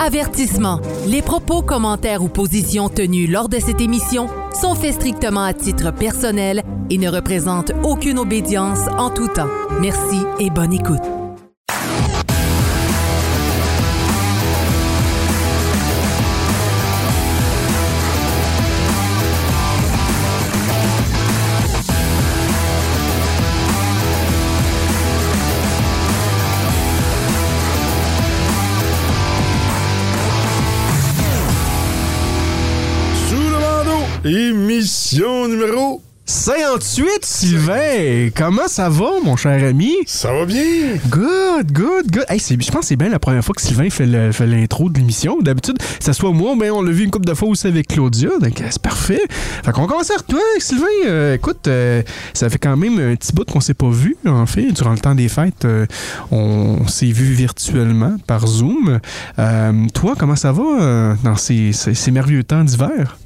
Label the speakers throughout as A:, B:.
A: Avertissement. Les propos, commentaires ou positions tenus lors de cette émission sont faits strictement à titre personnel et ne représentent aucune obédience en tout temps. Merci et bonne écoute.
B: Émission numéro
C: 58, Sylvain! Comment ça va, mon cher ami?
B: Ça va bien?
C: Good, good, good. Hey, je pense que c'est bien la première fois que Sylvain fait l'intro de l'émission. D'habitude, ça soit moi, mais on l'a vu une couple de fois aussi avec Claudia, donc euh, c'est parfait. Fait qu'on commence avec toi, Sylvain. Euh, écoute, euh, ça fait quand même un petit bout qu'on s'est pas vu, en fait. Durant le temps des fêtes, euh, on s'est vu virtuellement par Zoom. Toi, comment ça va dans ces, ces- ces merveilleux temps d'hiver?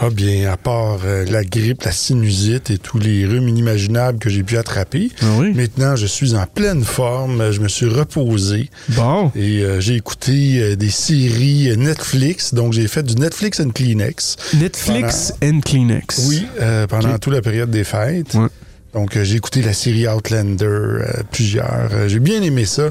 B: Ah bien, à part la grippe, la sinusite et tous les rhumes inimaginables que j'ai pu attraper,
C: Ah oui?
B: maintenant je suis en pleine forme, je me suis reposé
C: Bon.
B: et euh, j'ai écouté euh, des séries euh, Netflix, donc j'ai fait du Netflix and Kleenex.
C: Netflix and Kleenex.
B: Oui, euh, pendant toute la période des fêtes.
C: Ouais.
B: Donc, euh, j'ai écouté la série Outlander, euh, plusieurs. Euh, j'ai bien aimé ça.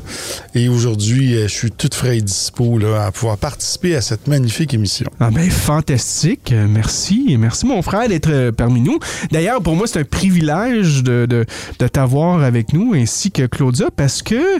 B: Et aujourd'hui, euh, je suis tout frais et dispo là, à pouvoir participer à cette magnifique émission.
C: Ah ben fantastique, merci, merci mon frère d'être parmi nous. D'ailleurs pour moi c'est un privilège de, de, t'avoir avec nous ainsi que Claudia parce que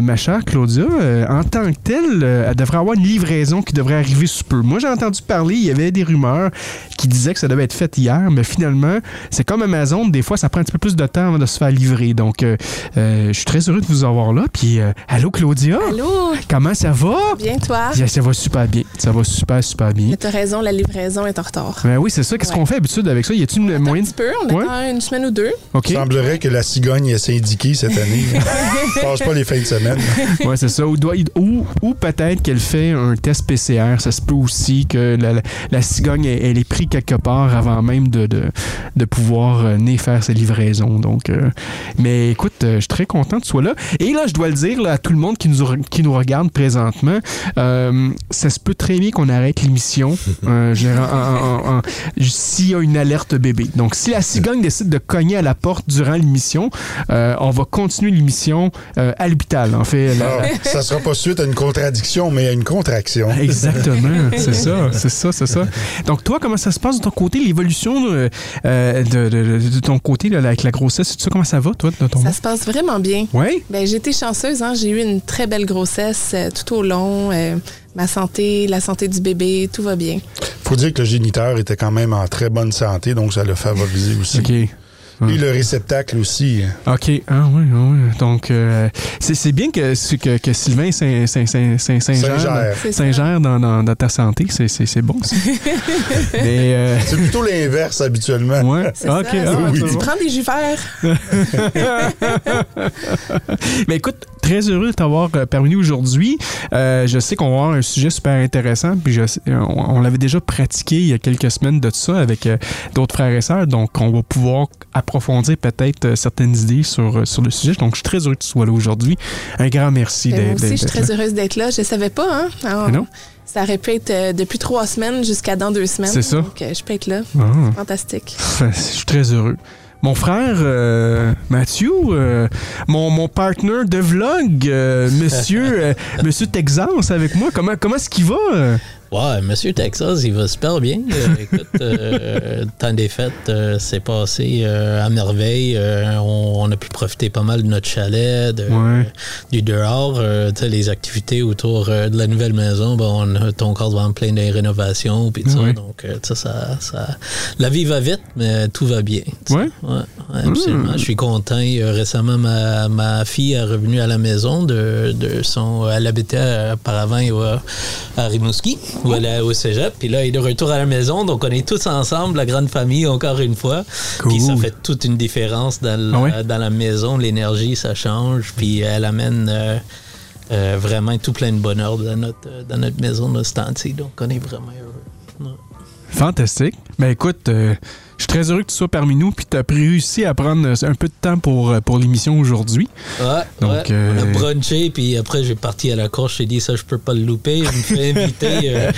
C: ma chère Claudia en tant que telle elle devrait avoir une livraison qui devrait arriver sous peu. Moi j'ai entendu parler, il y avait des rumeurs qui disaient que ça devait être fait hier, mais finalement c'est comme Amazon, des fois ça prend petit peu plus de temps avant de se faire livrer. Donc euh, euh, je suis très heureux de vous avoir là. Puis euh, allô Claudia,
D: Allô?
C: comment ça va?
D: Bien, toi?
C: Yeah, Ça va super bien, ça va super super bien.
D: Mais T'as raison, la livraison est en retard.
C: Ben oui, c'est ça. Qu'est-ce
D: Ouais.
C: qu'on fait d'habitude avec ça? Y a-t-il une
D: Un
C: moyenne?
D: petit peu, on
C: Ouais.
D: attend une semaine ou deux.
C: OK.
B: Il semblerait que la cigogne est syndiquée cette année. Je passe pas les fins de semaine.
C: Ouais, c'est ça. Ou, doit- ou, ou peut-être qu'elle fait un test PCR. Ça se peut aussi que la, la- la cigogne, elle, elle est prise quelque part avant même de, de, de pouvoir euh, né faire sa livraison. Donc, euh, mais écoute, euh, je suis très content que tu sois là. Et là, je dois le dire là, à tout le monde qui nous, qui nous regarde présentement, euh, ça se peut très bien qu'on arrête l'émission euh, s'il y a une alerte bébé. Donc, si la cigogne décide de cogner à la porte durant l'émission, on va continuer l'émission à l'hôpital. En fait,
B: Ah, ça sera pas suite à une contradiction, mais à une contraction.
C: Exactement, c'est ça, c'est ça, c'est ça. Donc toi, comment ça se passe de ton côté, l'évolution de, de- de- de ton côté là, avec la grossesse, tout ça, comment ça va, toi, de ton
D: Ça se passe vraiment bien.
C: Oui?
D: Ben, j'ai été chanceuse, hein? j'ai eu une très belle grossesse euh, tout au long. euh, ma santé, la santé du bébé, tout va bien.
B: faut dire que le géniteur était quand même en très bonne santé, donc ça l'a favorisé aussi.
C: OK.
B: Et le réceptacle aussi.
C: OK. Ah oui, ah oui. Donc, euh, c'est c'est bien que, que, que Sylvain. Saint-Gère dans, dans- dans ta santé, c'est- c'est c'est bon, ça. Mais, euh,
B: C'est plutôt l'inverse habituellement.
C: ouais.
D: C'est
C: OK.
D: ça,
C: ah,
D: ça.
B: oui.
D: Tu prends des jus verts.
C: Mais écoute, très heureux de t'avoir euh, parmi nous aujourd'hui. Euh, je sais qu'on va avoir un sujet super intéressant, puis je on, on l'avait déjà pratiqué il y a quelques semaines de ça avec euh, d'autres frères et sœurs, donc on va pouvoir approfondir peut-être euh, certaines idées sur, euh, sur le sujet. Donc je suis très heureux que tu sois là aujourd'hui. Un grand merci
D: Ben,
C: d'être
D: aussi, je suis très
C: là.
D: heureuse d'être là. Je savais pas, hein? Alors,
C: non?
D: Ça aurait pu être euh, depuis trois semaines jusqu'à dans deux semaines.
C: C'est ça.
D: Donc, euh, je peux être là.
C: Ah.
D: Fantastique.
C: Je suis très heureux. Mon frère euh, Mathieu, euh, mon, mon partner de vlog, euh, monsieur, monsieur Texas avec moi, comment, comment est-ce qu'il va? Euh?
E: Ouais, Monsieur Texas, il va super bien. Euh, écoute, euh, le temps des fêtes, euh, c'est passé euh, à merveille. Euh, on, on a pu profiter pas mal de notre chalet, de,
C: Ouais.
E: du dehors, euh, tu sais, les activités autour euh, de la nouvelle maison. Ben, on a ton corps devant plein de rénovations, puis
C: Ouais.
E: Donc, euh, ça, ça, ça, la vie va vite, mais tout va bien.
C: Ouais?
E: Ouais, ouais, absolument. Je suis content. Euh, récemment, ma, ma fille est revenue à la maison de, de son. Elle habitait euh, auparavant euh, à Rimouski, est au cégep. Puis là, elle est de retour à la maison. Donc, on est tous ensemble, la grande famille, encore une fois.
C: Cool.
E: Puis ça fait toute une différence dans, la-
C: Ah
E: dans la maison. L'énergie, ça change. Puis elle amène. euh, euh, vraiment tout plein de bonheur dans notre, dans notre maison de ce temps-ci. Donc, on est vraiment heureux. Ouais.
C: Fantastique. Ben écoute, euh, je suis très heureux que tu sois parmi nous, puis tu as réussi à prendre un peu de temps pour, euh, pour l'émission aujourd'hui.
E: Ouais,
C: Donc,
E: ouais.
C: euh,
E: On a brunché, puis après, j'ai parti à la course. J'ai dit, ça, je peux pas le louper. Je me fais inviter. euh,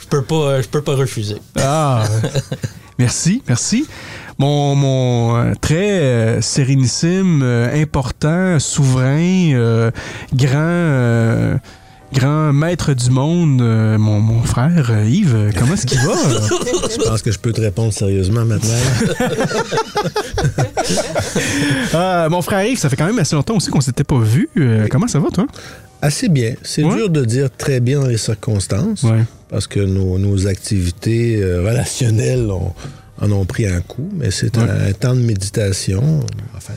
E: je peux pas, je peux pas refuser.
C: Ah, merci, merci. Mon, mon euh, très euh, sérénissime, euh, important, souverain, euh, grand, euh, grand maître du monde, euh, mon, mon frère euh, Yves, euh, comment est-ce qu'il va?
F: Je pense que je peux te répondre sérieusement maintenant.
C: Ah, mon frère Yves, ça fait quand même assez longtemps aussi qu'on s'était pas vu. Comment ça va, toi?
F: Assez bien. C'est
C: Ouais.
F: dur de dire très bien dans les circonstances
C: Ouais.
F: parce que nos, nos activités relationnelles ont- en ont pris un coup, mais c'est
C: Ouais.
F: un, un temps de méditation. Enfin,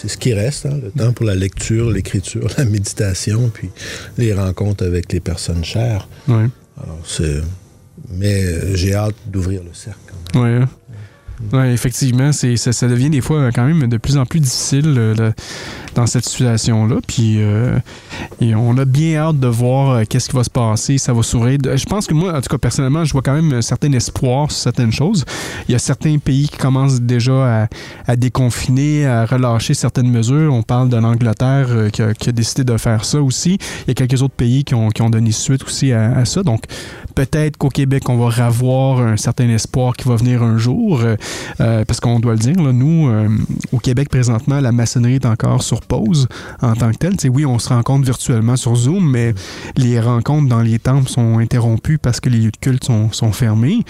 F: c'est ce qui reste, hein, le temps pour la lecture, l'écriture, la méditation, puis les rencontres avec les personnes chères. Alors, c'est... Mais euh, j'ai hâte d'ouvrir le cercle. même.
C: Ouais. effectivement, c'est, ça, devient des fois quand même de plus en plus difficile euh, dans cette situation-là. Puis euh, et on a bien hâte de voir euh, qu'est-ce qui va se passer. Ça va s'ouvrir. De- Je pense que moi, en tout cas, personnellement, je vois quand même un certain espoir sur certaines choses. Il y a certains pays qui commencent déjà à, déconfiner, à relâcher certaines mesures. On parle de l'Angleterre euh, qui, a, qui a décidé de faire ça aussi. Il y a quelques autres pays qui ont, qui ont donné suite aussi à, à ça. Donc, peut-être qu'au Québec, on va avoir un certain espoir qui va venir un jour. Euh, parce qu'on doit le dire, nous, euh, au Québec, présentement, la maçonnerie est encore sur pause en tant que telle. Tu sais, oui, on se rencontre virtuellement sur Zoom, mais les rencontres dans les temples sont interrompues parce que les lieux de culte sont, fermés.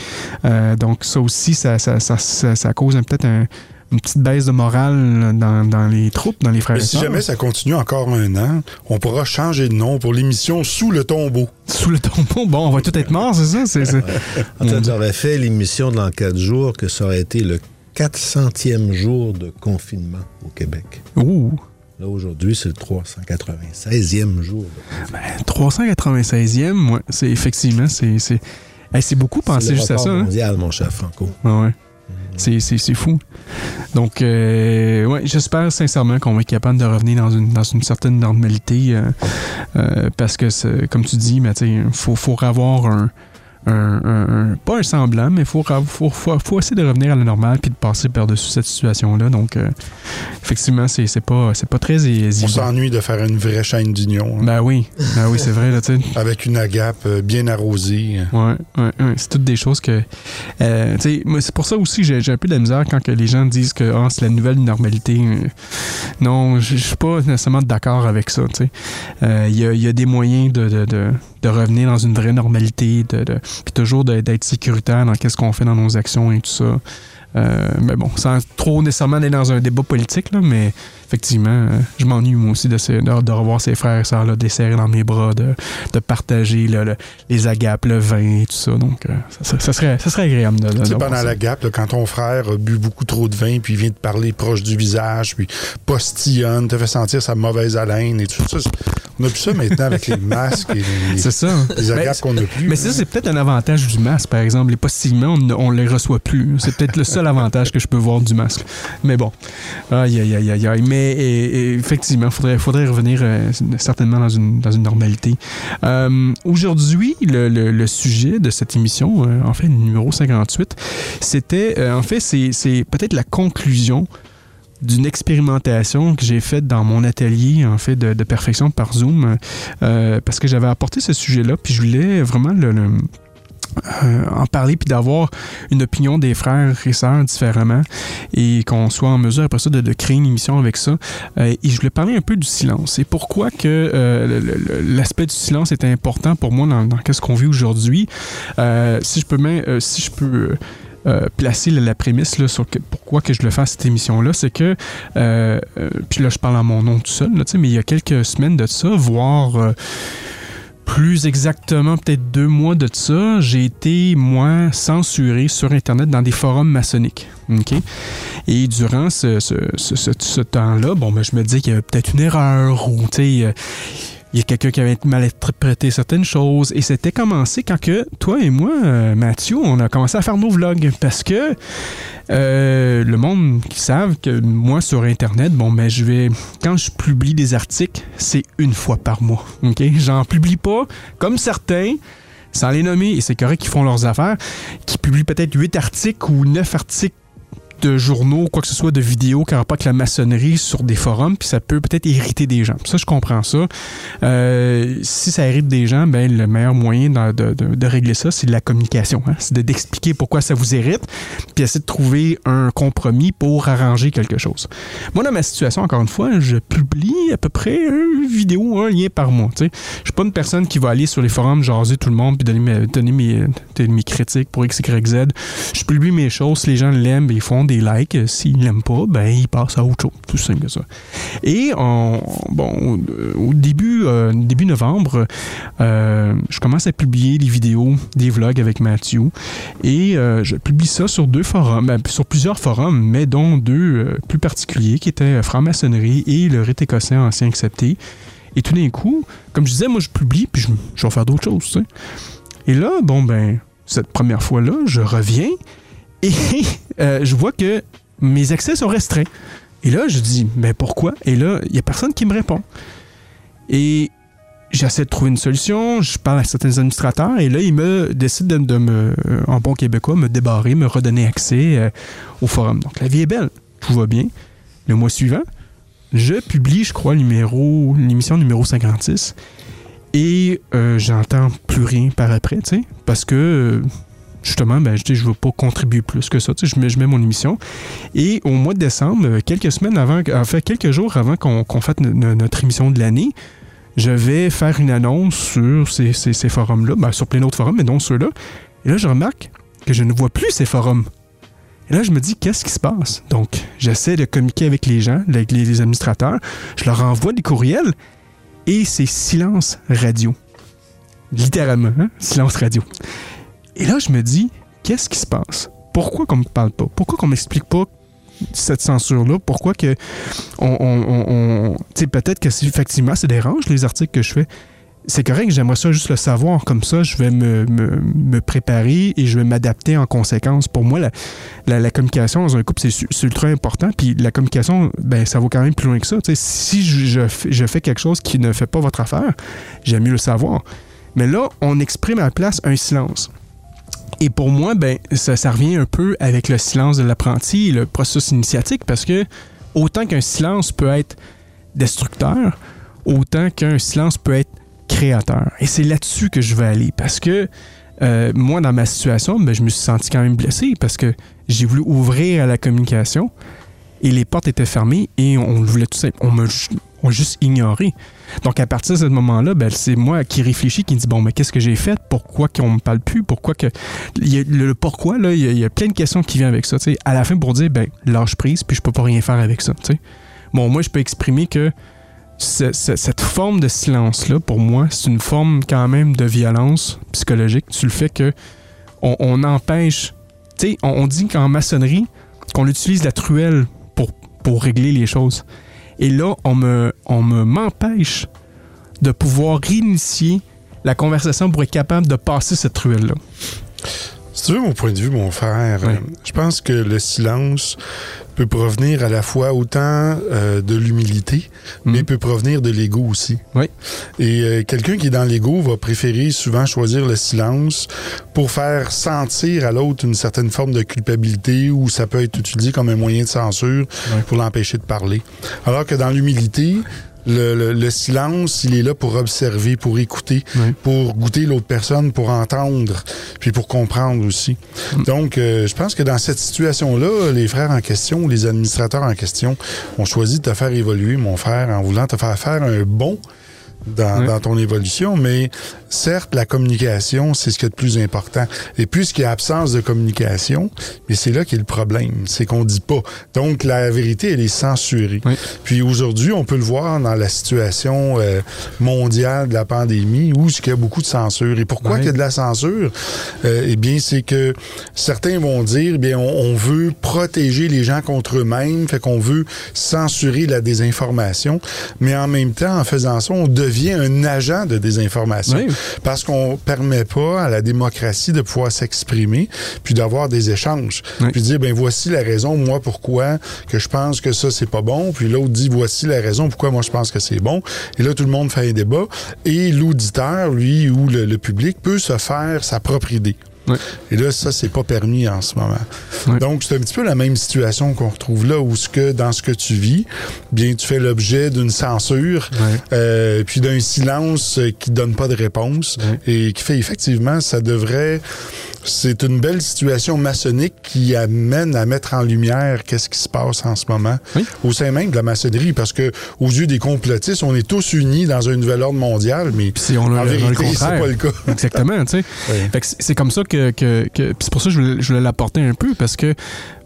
C: Euh, donc, ça aussi, ça, ça, ça, ça- cause peut-être un- une petite baisse de morale dans, dans les troupes, dans les frères
B: Mais
C: et
B: si
C: sœurs.
B: jamais ça continue encore un an, on pourra changer de nom pour l'émission Sous le tombeau.
C: Sous le tombeau, bon, on va tout être mort, c'est ça? C'est, c'est-
F: En fait, j'aurais fait l'émission dans quatre jours que ça aurait été le 400e jour de confinement au Québec.
C: Ouh!
F: Là, aujourd'hui, c'est le 396e jour. confinement.
C: 396e, ouais, c'est effectivement, c'est, c'est, hey, c'est beaucoup
F: C'est
C: penser juste à ça. Hein?
F: mondial, mon cher Franco.
C: Ouais, ouais. C'est, fou. Donc, euh, ouais, j'espère sincèrement qu'on va être capable de revenir dans une, dans une certaine normalité euh, euh, parce que, comme tu dis, il faut, faut avoir un, un- un- un- Pas un semblant, mais il faut, ra- faut, faut, faut essayer de revenir à la normale puis de passer par-dessus cette situation-là. Donc, euh, effectivement, c'est, c'est, pas, c'est pas très
B: On
C: évident.
B: s'ennuie de faire une vraie chaîne d'union. hein,
C: Ben oui, ben oui, c'est vrai, là, tu sais.
B: Avec une agape euh, bien arrosée.
C: Ouais, ouais, ouais. C'est toutes des choses que. euh, c'est pour ça aussi j'ai j'ai un peu de la misère quand que les gens disent que ah, c'est la nouvelle normalité. Non, je suis pas nécessairement d'accord avec ça. Euh, Il y, a, y a des moyens de, de, de, de revenir dans une vraie normalité, de, puis toujours d'être sécuritaire dans qu'est-ce qu'on fait dans nos actions et tout ça. Euh, mais bon, sans trop nécessairement aller dans un débat politique, là, mais effectivement, euh, je m'ennuie moi aussi de, de, de revoir ces frères et sœurs là, desserrés dans mes bras, de, de partager là, le- les agapes, le vin et tout ça. Donc, euh, ça, ça- ça serait, ça serait agréable de, de,
B: Tu
C: de
B: pendant
C: ça.
B: la gap, là, quand ton frère a bu beaucoup trop de vin, puis il vient te parler proche du visage, puis postillonne, te fait sentir sa mauvaise haleine et tout ça. On a plus ça maintenant avec les masques et les,
C: C'est ça.
B: les agapes qu'on a plus.
C: Mais ça, c'est peut-être un avantage du masque, par exemple. Les postillements, on ne les reçoit plus. C'est peut-être le seul avantage que je peux voir du masque. Mais bon. Aïe, aïe, aïe, aïe, aïe. Mais et- effectivement, il faudrait, faudrait revenir euh, certainement dans une, dans une normalité. Euh, Aujourd'hui, le, le- sujet de cette émission, euh, en fait, numéro 58, c'était, en fait, c'est peut-être la conclusion d'une expérimentation que j'ai faite dans mon atelier en fait de, perfection par Zoom parce que j'avais apporté ce sujet-là puis je voulais vraiment le- euh, en parler puis d'avoir une opinion des frères et sœurs différemment et qu'on soit en mesure après ça de, créer une émission avec ça. Euh, et je voulais parler un peu du silence et pourquoi que euh, l'aspect du silence est important pour moi dans, dans ce qu'on vit aujourd'hui. Si je peux si je peux placer la, prémisse là, sur pourquoi que je le fais à cette émission-là, c'est que, puis là je parle en mon nom tout seul, là, mais il y a quelques semaines de ça, voire plus exactement peut-être deux mois de ça, j'ai été, moi, censuré sur Internet dans des forums maçonniques. OK? Et durant ce, ce, ce, ce- temps-là, bon, ben, je me disais qu'il y avait peut-être une erreur ou, tu sais, euh, il y a quelqu'un qui avait mal interprété certaines choses. Et c'était commencé quand que toi et moi, euh, Mathieu, on a commencé à faire nos vlogs. Parce que euh, le monde qui savent que moi, sur Internet, bon, ben, je vais. Quand je publie des articles, c'est une fois par mois. OK? J'en publie pas comme certains. sans les nommer, et c'est correct qu'ils font leurs affaires, qui publient peut-être huit articles ou neuf articles de journaux, quoi que ce soit, de vidéos qui que la maçonnerie sur des forums, puis ça peut peut-être irriter des gens. Ça, je comprends ça. Euh, si ça irrite des gens, ben, le meilleur moyen de, de, de régler ça, c'est la communication. Hein? C'est d'expliquer pourquoi ça vous irrite, puis essayer de trouver un compromis pour arranger quelque chose. Moi, dans ma situation, encore une fois, je publie à peu près une vidéo, un lien par mois. Je suis pas une personne qui va aller sur les forums, jaser tout le monde, puis donner mes, donner mes, mes critiques pour X, Y, Z. Je publie mes choses, les gens l'aiment, ils font des likes. S'ils l'aiment pas, ben, ils passent à autre chose. Tout simple que ça. Et bon, au début, euh, début novembre, euh, je commence à publier des vidéos, des vlogs avec Mathieu. Et euh, je publie ça sur deux forums, ben, sur plusieurs forums, mais dont deux plus particuliers, qui étaient Franc-maçonnerie et le rite écossais ancien accepté. Et tout d'un coup, comme je disais, moi, je publie, puis je, je vais faire d'autres choses. Et là, bon, ben, cette première fois-là, je reviens et euh, je vois que mes accès sont restreints. Et là, je dis, mais pourquoi? Et là, il n'y a personne qui me répond. Et j'essaie de trouver une solution, je parle à certains administrateurs, et là, ils me décident de, me, euh, en bon québécois, me débarrer, me redonner accès euh, au forum. Donc, la vie est belle, tout va bien. Le mois suivant, je publie, je crois, l'émission numéro 56, et j'entends plus rien par après, tu sais, parce que justement, ben, je ne veux pas contribuer plus que ça. Je mets, je mets mon émission. Et au mois de décembre, euh, quelques semaines avant, en fait, quelques jours avant qu'on fasse notre émission de l'année, je vais faire une annonce sur ces, forums-là, ben, sur plein d'autres forums, mais non ceux-là. Et là, je remarque que je ne vois plus ces forums. Et là, je me dis, qu'est-ce qui se passe? Donc, j'essaie de communiquer avec les gens, avec les, administrateurs. Je leur envoie des courriels et c'est silence radio. Littéralement, hein? silence radio. Et là, je me dis, qu'est-ce qui se passe? Pourquoi qu'on me parle pas? Pourquoi qu'on m'explique pas cette censure-là? Pourquoi que on, tu sais, peut-être que effectivement, ça dérange les articles que je fais. C'est correct, j'aimerais ça juste le savoir. Comme ça, je vais me, me, préparer et je vais m'adapter en conséquence. Pour moi, la, la, communication dans un couple, c'est ultra important. Puis la communication, ben, ça vaut quand même plus loin que ça. si je, je, fais quelque chose qui ne fait pas votre affaire, j'aime mieux le savoir. Mais là, on exprime à la place un silence. Et pour moi, ben, ça, revient un peu avec le silence de l'apprenti le processus initiatique parce que autant qu'un silence peut être destructeur, autant qu'un silence peut être créateur. Et c'est là-dessus que je veux aller parce que euh, moi, dans ma situation, ben, je me suis senti quand même blessé parce que j'ai voulu ouvrir à la communication et les portes étaient fermées et on, voulait tout simple. On m'a juste ignoré. Donc, à partir de ce moment-là, ben, c'est moi qui réfléchis, qui me dit bon, mais qu'est-ce que j'ai fait? Pourquoi qu'on me parle plus? Pourquoi que. Le, pourquoi, là, il y, a, plein de questions qui viennent avec ça. À la fin, pour dire, ben, lâche prise, puis je peux pas rien faire avec ça. Bon, moi, je peux exprimer que cette forme de silence-là, pour moi, c'est une forme quand même de violence psychologique. Tu le fait que on, empêche. Tu on, dit qu'en maçonnerie, qu'on utilise la truelle pour, pour régler les choses. Et là, on me, m'empêche de pouvoir réinitier la conversation pour être capable de passer cette ruelle-là.
B: Si tu veux mon point de vue, mon frère, euh, je pense que le silence peut provenir à la fois autant euh, de l'humilité, mais mhm. peut provenir de l'ego aussi.
C: Oui.
B: Et euh, quelqu'un qui est dans l'ego va préférer souvent choisir le silence pour faire sentir à l'autre une certaine forme de culpabilité ou ça peut être utilisé comme un moyen de censure pour l'empêcher de parler. Alors que dans l'humilité, le, silence, il est là pour observer, pour écouter, pour goûter l'autre personne, pour entendre, puis pour comprendre aussi. Mm. Donc, euh, je pense que dans cette situation-là, les frères en question, les administrateurs en question, ont choisi de te faire évoluer, mon frère, en voulant te faire faire un bon dans, ton évolution, mais certes, la communication, c'est ce qui est le plus important. Et puisqu'il y a absence de communication, mais c'est là qu'est le problème, c'est qu'on dit pas. Donc, la vérité, elle est censurée. Puis aujourd'hui, on peut le voir dans la situation euh, mondiale de la pandémie, où il y a beaucoup de censure. Et pourquoi il y a de la censure? Euh, eh bien, c'est que certains vont dire, eh bien, on, veut protéger les gens contre eux-mêmes, fait qu'on veut censurer la désinformation, mais en même temps, en faisant ça, on devient devient un agent de désinformation
C: Oui.
B: Parce qu'on permet pas à la démocratie de pouvoir s'exprimer puis d'avoir des échanges.
C: Oui.
B: Puis dire, ben voici la raison, moi, pourquoi que je pense que ça, c'est pas bon. Puis l'autre dit, voici la raison, pourquoi moi, je pense que c'est bon. Et là, tout le monde fait un débat. Et l'auditeur, lui, ou le, le public peut se faire sa propre idée. Et là, ça, c'est pas permis en ce moment. Donc, c'est un petit peu la même situation qu'on retrouve là, où ce que, dans ce que tu vis, bien, tu fais l'objet d'une censure, euh, puis d'un silence qui donne pas de réponse, et qui fait effectivement, ça devrait... C'est une belle situation maçonnique qui amène à mettre en lumière qu'est-ce qui se passe en ce moment au sein même de la maçonnerie, parce que aux yeux des complotistes, on est tous unis dans un nouvel ordre mondial, mais
C: c'est- on a
B: en vérité, c'est pas le cas.
C: Exactement, tu sais. C'est comme ça que. Que, que- puis c'est pour ça que je voulais, je voulais l'apporter un peu, parce que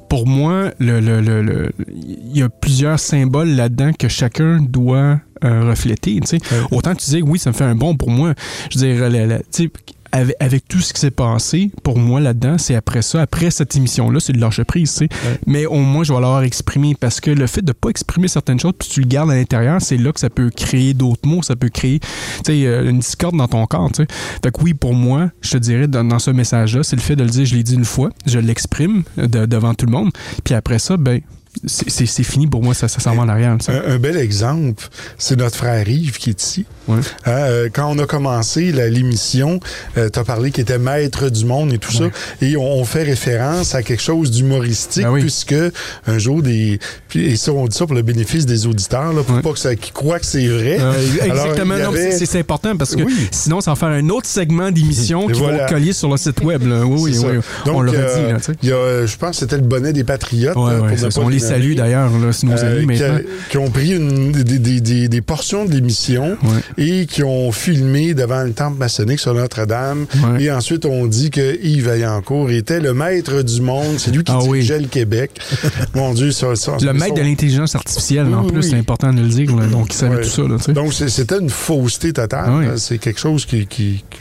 C: pour moi, le, le- le- le- il y a plusieurs symboles là-dedans que chacun doit euh, refléter. tu sais. Autant tu disais, oui, ça me fait un bon pour moi. Je veux dire, la- la- avec, avec tout ce qui s'est passé, pour moi là-dedans, c'est après ça, après cette émission-là, c'est de lâcher prise. tu sais. Mais au moins, je vais l'avoir exprimé parce que le fait de ne pas exprimer certaines choses, puis tu le gardes à l'intérieur, c'est là que ça peut créer d'autres mots, ça peut créer tu sais, euh, une discorde dans ton corps. tu sais. Fait que oui, pour moi, je te dirais, dans, dans ce message-là, c'est le fait de le dire, je l'ai dit une fois, je l'exprime de- devant tout le monde, puis après ça, ben, c'est- fini pour moi, ça, ça s'en va en arrière.
B: Un, un bel exemple, c'est notre frère Yves qui est ici.
C: Ouais.
B: Hein, euh, quand on a commencé la- l'émission, tu as parlé qu'il était maître du monde et tout ça, et on, on fait référence à quelque chose d'humoristique,
C: Ben oui.
B: puisque un jour, des et ça, on dit ça pour le bénéfice des auditeurs, là, pour
C: Ouais.
B: pas que ça, qu'ils croient que c'est vrai.
C: Euh, exactement,
B: avait-
C: c'est- c'est important parce que
B: Oui.
C: sinon, ça va faire un autre segment d'émission qui
B: voilà.
C: va coller sur le site web. Là. Oui, oui, oui. on
B: Donc,
C: l'aurait
B: euh,
C: dit. Là,
B: y a, euh, je pense que c'était le bonnet des Patriotes.
C: Ouais,
B: là,
C: ouais,
B: pour ne pas
C: on les. Salue d'ailleurs, c'est nos
B: Euh,
C: amis
B: qui,
C: maintenant.
B: a- qui ont pris une- des, des- des- des portions de l'émission
C: Ouais.
B: et qui ont filmé devant le temple maçonnique sur Notre-Dame.
C: Ouais.
B: Et ensuite, on dit que Yves Vaillancourt était le maître du monde. C'est lui qui
C: Ah oui.
B: dirigeait le Québec. Mon Dieu, ça... ça
C: Le maître de l'intelligence artificielle,
B: Oui,
C: en plus,
B: oui.
C: c'est important de le dire. là. donc, il savait tout ça. Là.
B: Donc, c'était une fausseté totale.
C: Ah.
B: C'est quelque chose qui... qui qui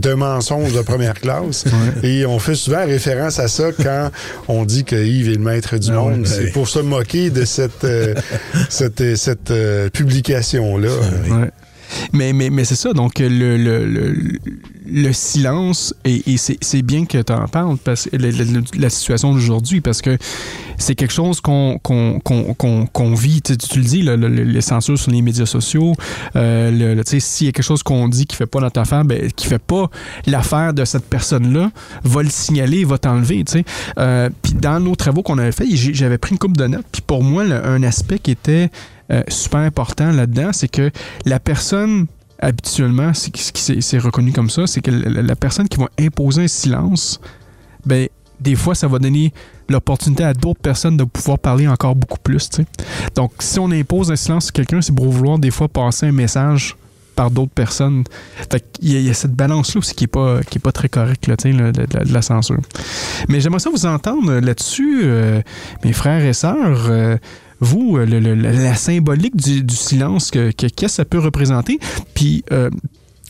B: est un mensonge de première classe. Et on fait souvent référence à ça quand on dit que Yves est le maître du
C: Ah
B: monde.
C: oui.
B: C'est pour se moquer de cette, euh, cette, cette, euh, publication-là.
C: Ouais. Mais, mais, mais c'est ça, donc le, le, le, le silence, et, et c'est bien que tu en parles, parce la, situation d'aujourd'hui, parce que c'est quelque chose qu'on qu'on qu'on- qu'on vit. Tu, le dis, le, le- le- les censures sur les médias sociaux, euh, s'il y a quelque chose qu'on dit qui fait pas notre affaire, ben, qui fait pas l'affaire de cette personne-là, va le signaler, va t'enlever. Euh, dans nos travaux qu'on avait fait, j'avais pris une coupe de notes, puis pour moi, un aspect qui était euh, super important là-dedans, c'est que la personne, habituellement, c'est ce qui s'est- reconnu comme ça, c'est que la, personne qui va imposer un silence, ben, des fois, ça va donner l'opportunité à d'autres personnes de pouvoir parler encore beaucoup plus. Donc, si on impose un silence sur quelqu'un, c'est pour vouloir des fois passer un message par d'autres personnes. Fait qu'il y, a- il y a cette balance-là aussi qui est pas, pas très correcte, là, de la censure. Mais j'aimerais ça vous entendre là-dessus, euh, mes frères et sœurs. euh, vous, euh, le- le- la, symbolique du, du silence, que- que- qu'est-ce que ça peut représenter? Puis, euh,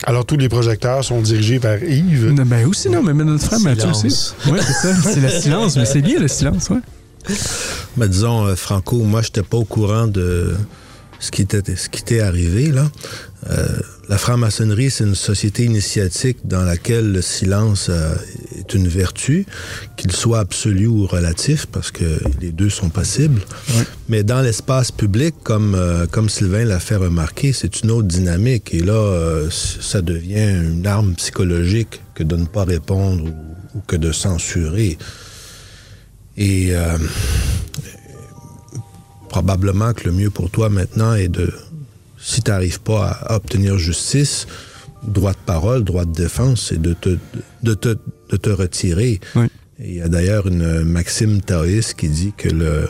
B: Alors, tous les projecteurs sont dirigés vers Yves.
C: ben aussi, non, mais notre frère Mathieu aussi. Oui, c'est ça, c'est le silence, mais c'est bien le silence, ouais.
F: Ben, disons, euh, Franco, moi, je n'étais pas au courant de ce qui était, ce qui était arrivé, là. Euh, la franc-maçonnerie, c'est une société initiatique dans laquelle le silence euh, est une vertu, qu'il soit absolu ou relatif, parce que les deux sont possibles. Mais dans l'espace public, comme, euh, comme Sylvain l'a fait remarquer, c'est une autre dynamique. Et là, ça devient une arme psychologique que de ne pas répondre ou, ou que de censurer. Et probablement que le mieux pour toi maintenant est de, si tu n'arrives pas à, à obtenir justice, droit de parole, droit de défense, c'est de te, de, te, de te retirer.
C: Oui.
F: Et il y a d'ailleurs une maxime taoïste qui dit que le,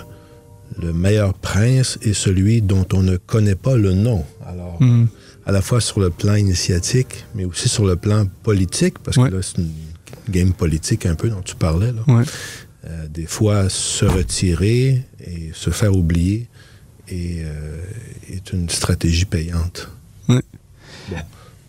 F: le meilleur prince est celui dont on ne connaît pas le nom. Alors,
C: Mhm.
F: à la fois sur le plan initiatique, mais aussi sur le plan politique, parce
C: Ouais.
F: que là, c'est une game politique un peu dont tu parlais. Là.
C: Ouais.
F: Euh, des fois, se retirer et se faire oublier est, euh, est une stratégie payante.
C: Ouais.
F: Bon.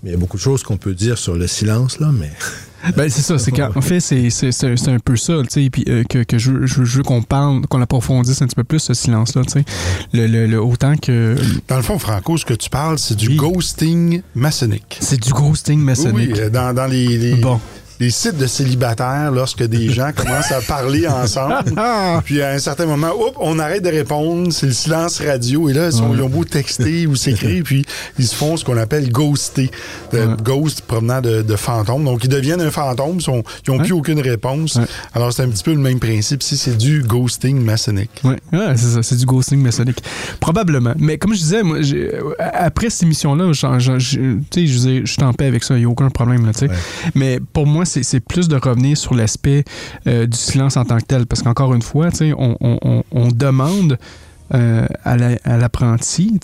F: Mais il y a beaucoup de choses qu'on peut dire sur le silence, là, mais
C: Ben, c'est ça, c'est qu'en fait, c'est, c'est, c'est, c'est un peu ça, tu sais, puis euh, que, que je, veux- je, veux- je veux qu'on parle, qu'on approfondisse un petit peu plus ce silence-là, tu sais. Le, le, le- autant que.
B: Dans le fond, Franco, ce que tu parles, c'est du
C: Oui.
B: ghosting maçonnique.
C: C'est du ghosting
B: Oui,
C: maçonnique.
B: oui, euh, dans, dans les, les-
C: Bon.
B: Les sites de célibataires, lorsque des gens commencent à parler ensemble, puis à un certain moment, hop, on arrête de répondre, c'est le silence radio, et là, ils, sont,
C: Ouais.
B: ils ont beau texter ou s'écrire, puis ils se font ce qu'on appelle ghoster. De
C: Ouais.
B: Ghost provenant de, de fantôme. Donc, ils deviennent un fantôme, ils ont- ils n'ont plus aucune réponse.
C: Ouais.
B: Alors, c'est un petit peu le même principe. Si c'est du ghosting maçonnique.
C: Ouais, c'est ça, c'est du ghosting maçonnique. Probablement. Mais comme je disais, moi, euh, après cette émission-là, je suis en paix avec ça, il n'y a aucun problème, là. Mais pour moi, c'est plus de revenir sur l'aspect euh, du silence en tant que tel. Parce qu'encore une fois, on, on- demande euh, à la- à l'apprenti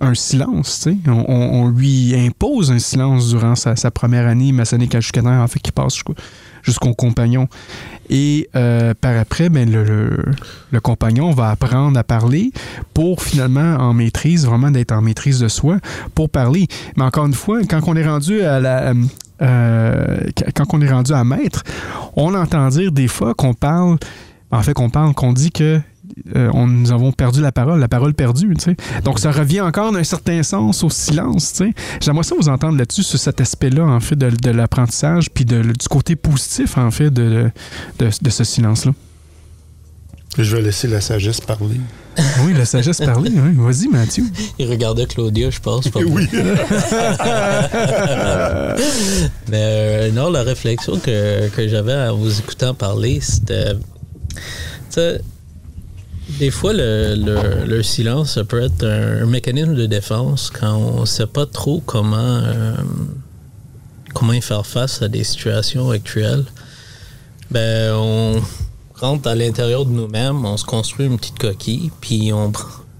C: un silence. On, on- lui impose un silence durant sa, première année maçonnique à jusqu'à en fait, qui passe jusqu'au compagnon. Et euh, par après, ben, le- le compagnon va apprendre à parler pour finalement en maîtrise, vraiment d'être en maîtrise de soi pour parler. Mais encore une fois, quand on est rendu à la... euh, quand on est rendu à maître, on entend dire des fois qu'on parle, en fait qu'on parle, qu'on dit que euh, on, nous avons perdu la parole, la parole perdue. Donc ça revient encore d'un certain sens au silence. J'aimerais ça vous entendre là-dessus sur cet aspect-là, en fait, de, l'apprentissage, puis du côté positif, en fait, de ce silence-là.
B: Je vais laisser la sagesse parler.
C: Oui, la sagesse parler, oui. Vas-y, Mathieu.
E: Il regardait Claudia, je pense. pas
B: Oui.
E: Mais euh, non, la réflexion que, que j'avais en vous écoutant parler, c'était. Tu sais, des fois, le, le- le silence, ça peut être un, un mécanisme de défense quand on ne sait pas trop comment, euh, comment y faire face à des situations actuelles. Ben, on rentre à l'intérieur de nous-mêmes, on se construit une petite coquille, puis on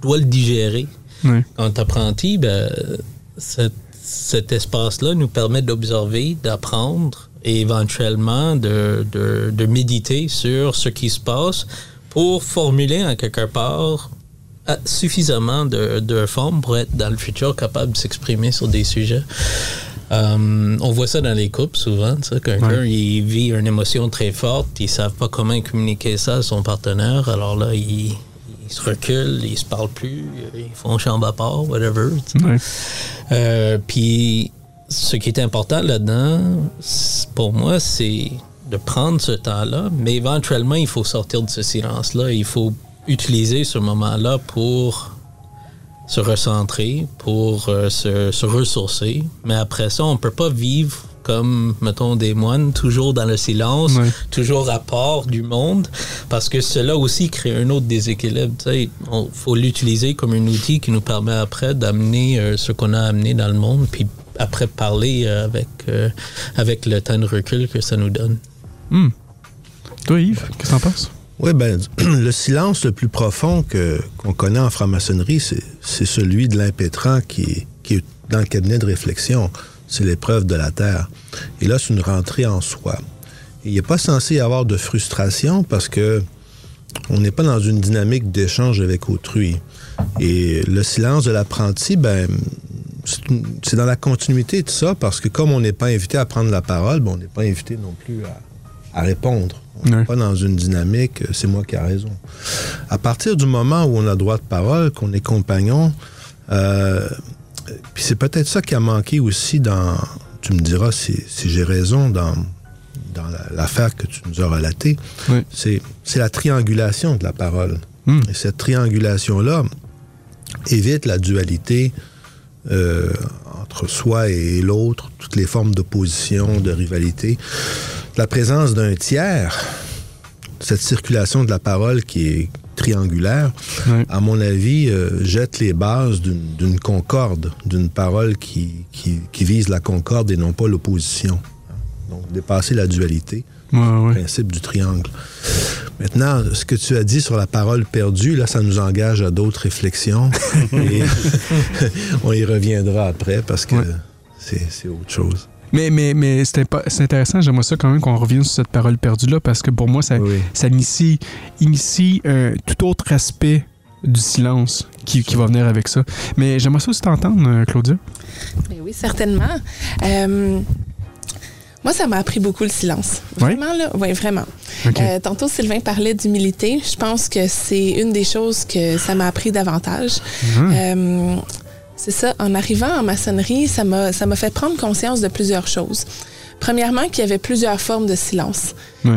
E: doit le digérer.
C: Oui.
E: Quand apprenti, ben, cet, cet espace-là nous permet d'observer, d'apprendre et éventuellement de, de- de méditer sur ce qui se passe pour formuler en quelque part euh, suffisamment de, de formes pour être dans le futur capable de s'exprimer sur des sujets. Euh, on voit ça dans les couples souvent. tu sais, Quelqu'un
C: Ouais.
E: il vit une émotion très forte, ils savent pas comment communiquer ça à son partenaire. Alors là, ils, ils se reculent, ils se parlent plus, ils font chambre à part, whatever.
C: Ouais.
E: Euh, Puis ce qui est important là-dedans, pour moi, c'est de prendre ce temps-là, mais éventuellement, il faut sortir de ce silence-là. Il faut utiliser ce moment-là pour se recentrer, pour euh, se, se ressourcer. Mais après ça, on peut pas vivre comme, mettons, des moines, toujours dans le silence, toujours à part du monde, parce que cela aussi crée un autre déséquilibre. Il faut l'utiliser comme un outil qui nous permet après d'amener euh, ce qu'on a amené dans le monde, puis après parler euh, avec, avec le temps de recul que ça nous donne.
C: Hmm. Toi, Yves, qu'est-ce que t'en penses?
F: Oui, ben, le silence le plus profond qu'on connaît en franc-maçonnerie, c'est, celui de l'impétrant qui, est- dans le cabinet de réflexion. C'est l'épreuve de la Terre. Et là, c'est une rentrée en soi. Il n'est pas censé y avoir de frustration parce que on n'est pas dans une dynamique d'échange avec autrui. Et le silence de l'apprenti, ben, c'est, c'est dans la continuité de ça parce que comme on n'est pas invité à prendre la parole, ben, on n'est pas invité non plus à répondre. On n'est pas dans une dynamique, euh, c'est moi qui ai raison. À partir du moment où on a droit de parole, qu'on est compagnon, euh, puis c'est peut-être ça qui a manqué aussi dans, tu me diras si, si j'ai raison, dans, dans la- l'affaire que tu nous as relatée,
C: Oui.
F: c'est, c'est la triangulation de la parole.
C: Hmm.
F: Et cette triangulation-là évite la dualité euh, entre soi et l'autre, toutes les formes d'opposition, de rivalité. La présence d'un tiers, cette circulation de la parole qui est triangulaire, à mon avis, euh, jette les bases d'une d'une concorde, d'une parole qui, qui, qui vise la concorde et non pas l'opposition. Donc, dépasser la dualité
C: Ouais, ouais.
F: principe du triangle. Maintenant, ce que tu as dit sur la parole perdue, là, ça nous engage à d'autres réflexions. et on y reviendra après parce que
C: Ouais.
F: c'est autre chose.
C: Mais, mais, mais c'est intéressant, j'aimerais ça quand même qu'on revienne sur cette parole perdue-là, parce que pour moi, ça,
F: Oui.
C: ça initie, initie un tout autre aspect du silence qui, qui va venir avec ça. Mais j'aimerais ça aussi t'entendre, euh, Claudia.
D: Ben oui, certainement. Euh, Moi, ça m'a appris beaucoup le silence. Vraiment, là? Oui, vraiment. Euh, tantôt, Sylvain parlait d'humilité. Je pense que c'est une des choses que ça m'a appris davantage. Mhm. Euh, c'est ça, en arrivant en maçonnerie, ça m'a fait prendre conscience de plusieurs choses. Premièrement, qu'il y avait plusieurs formes de silence.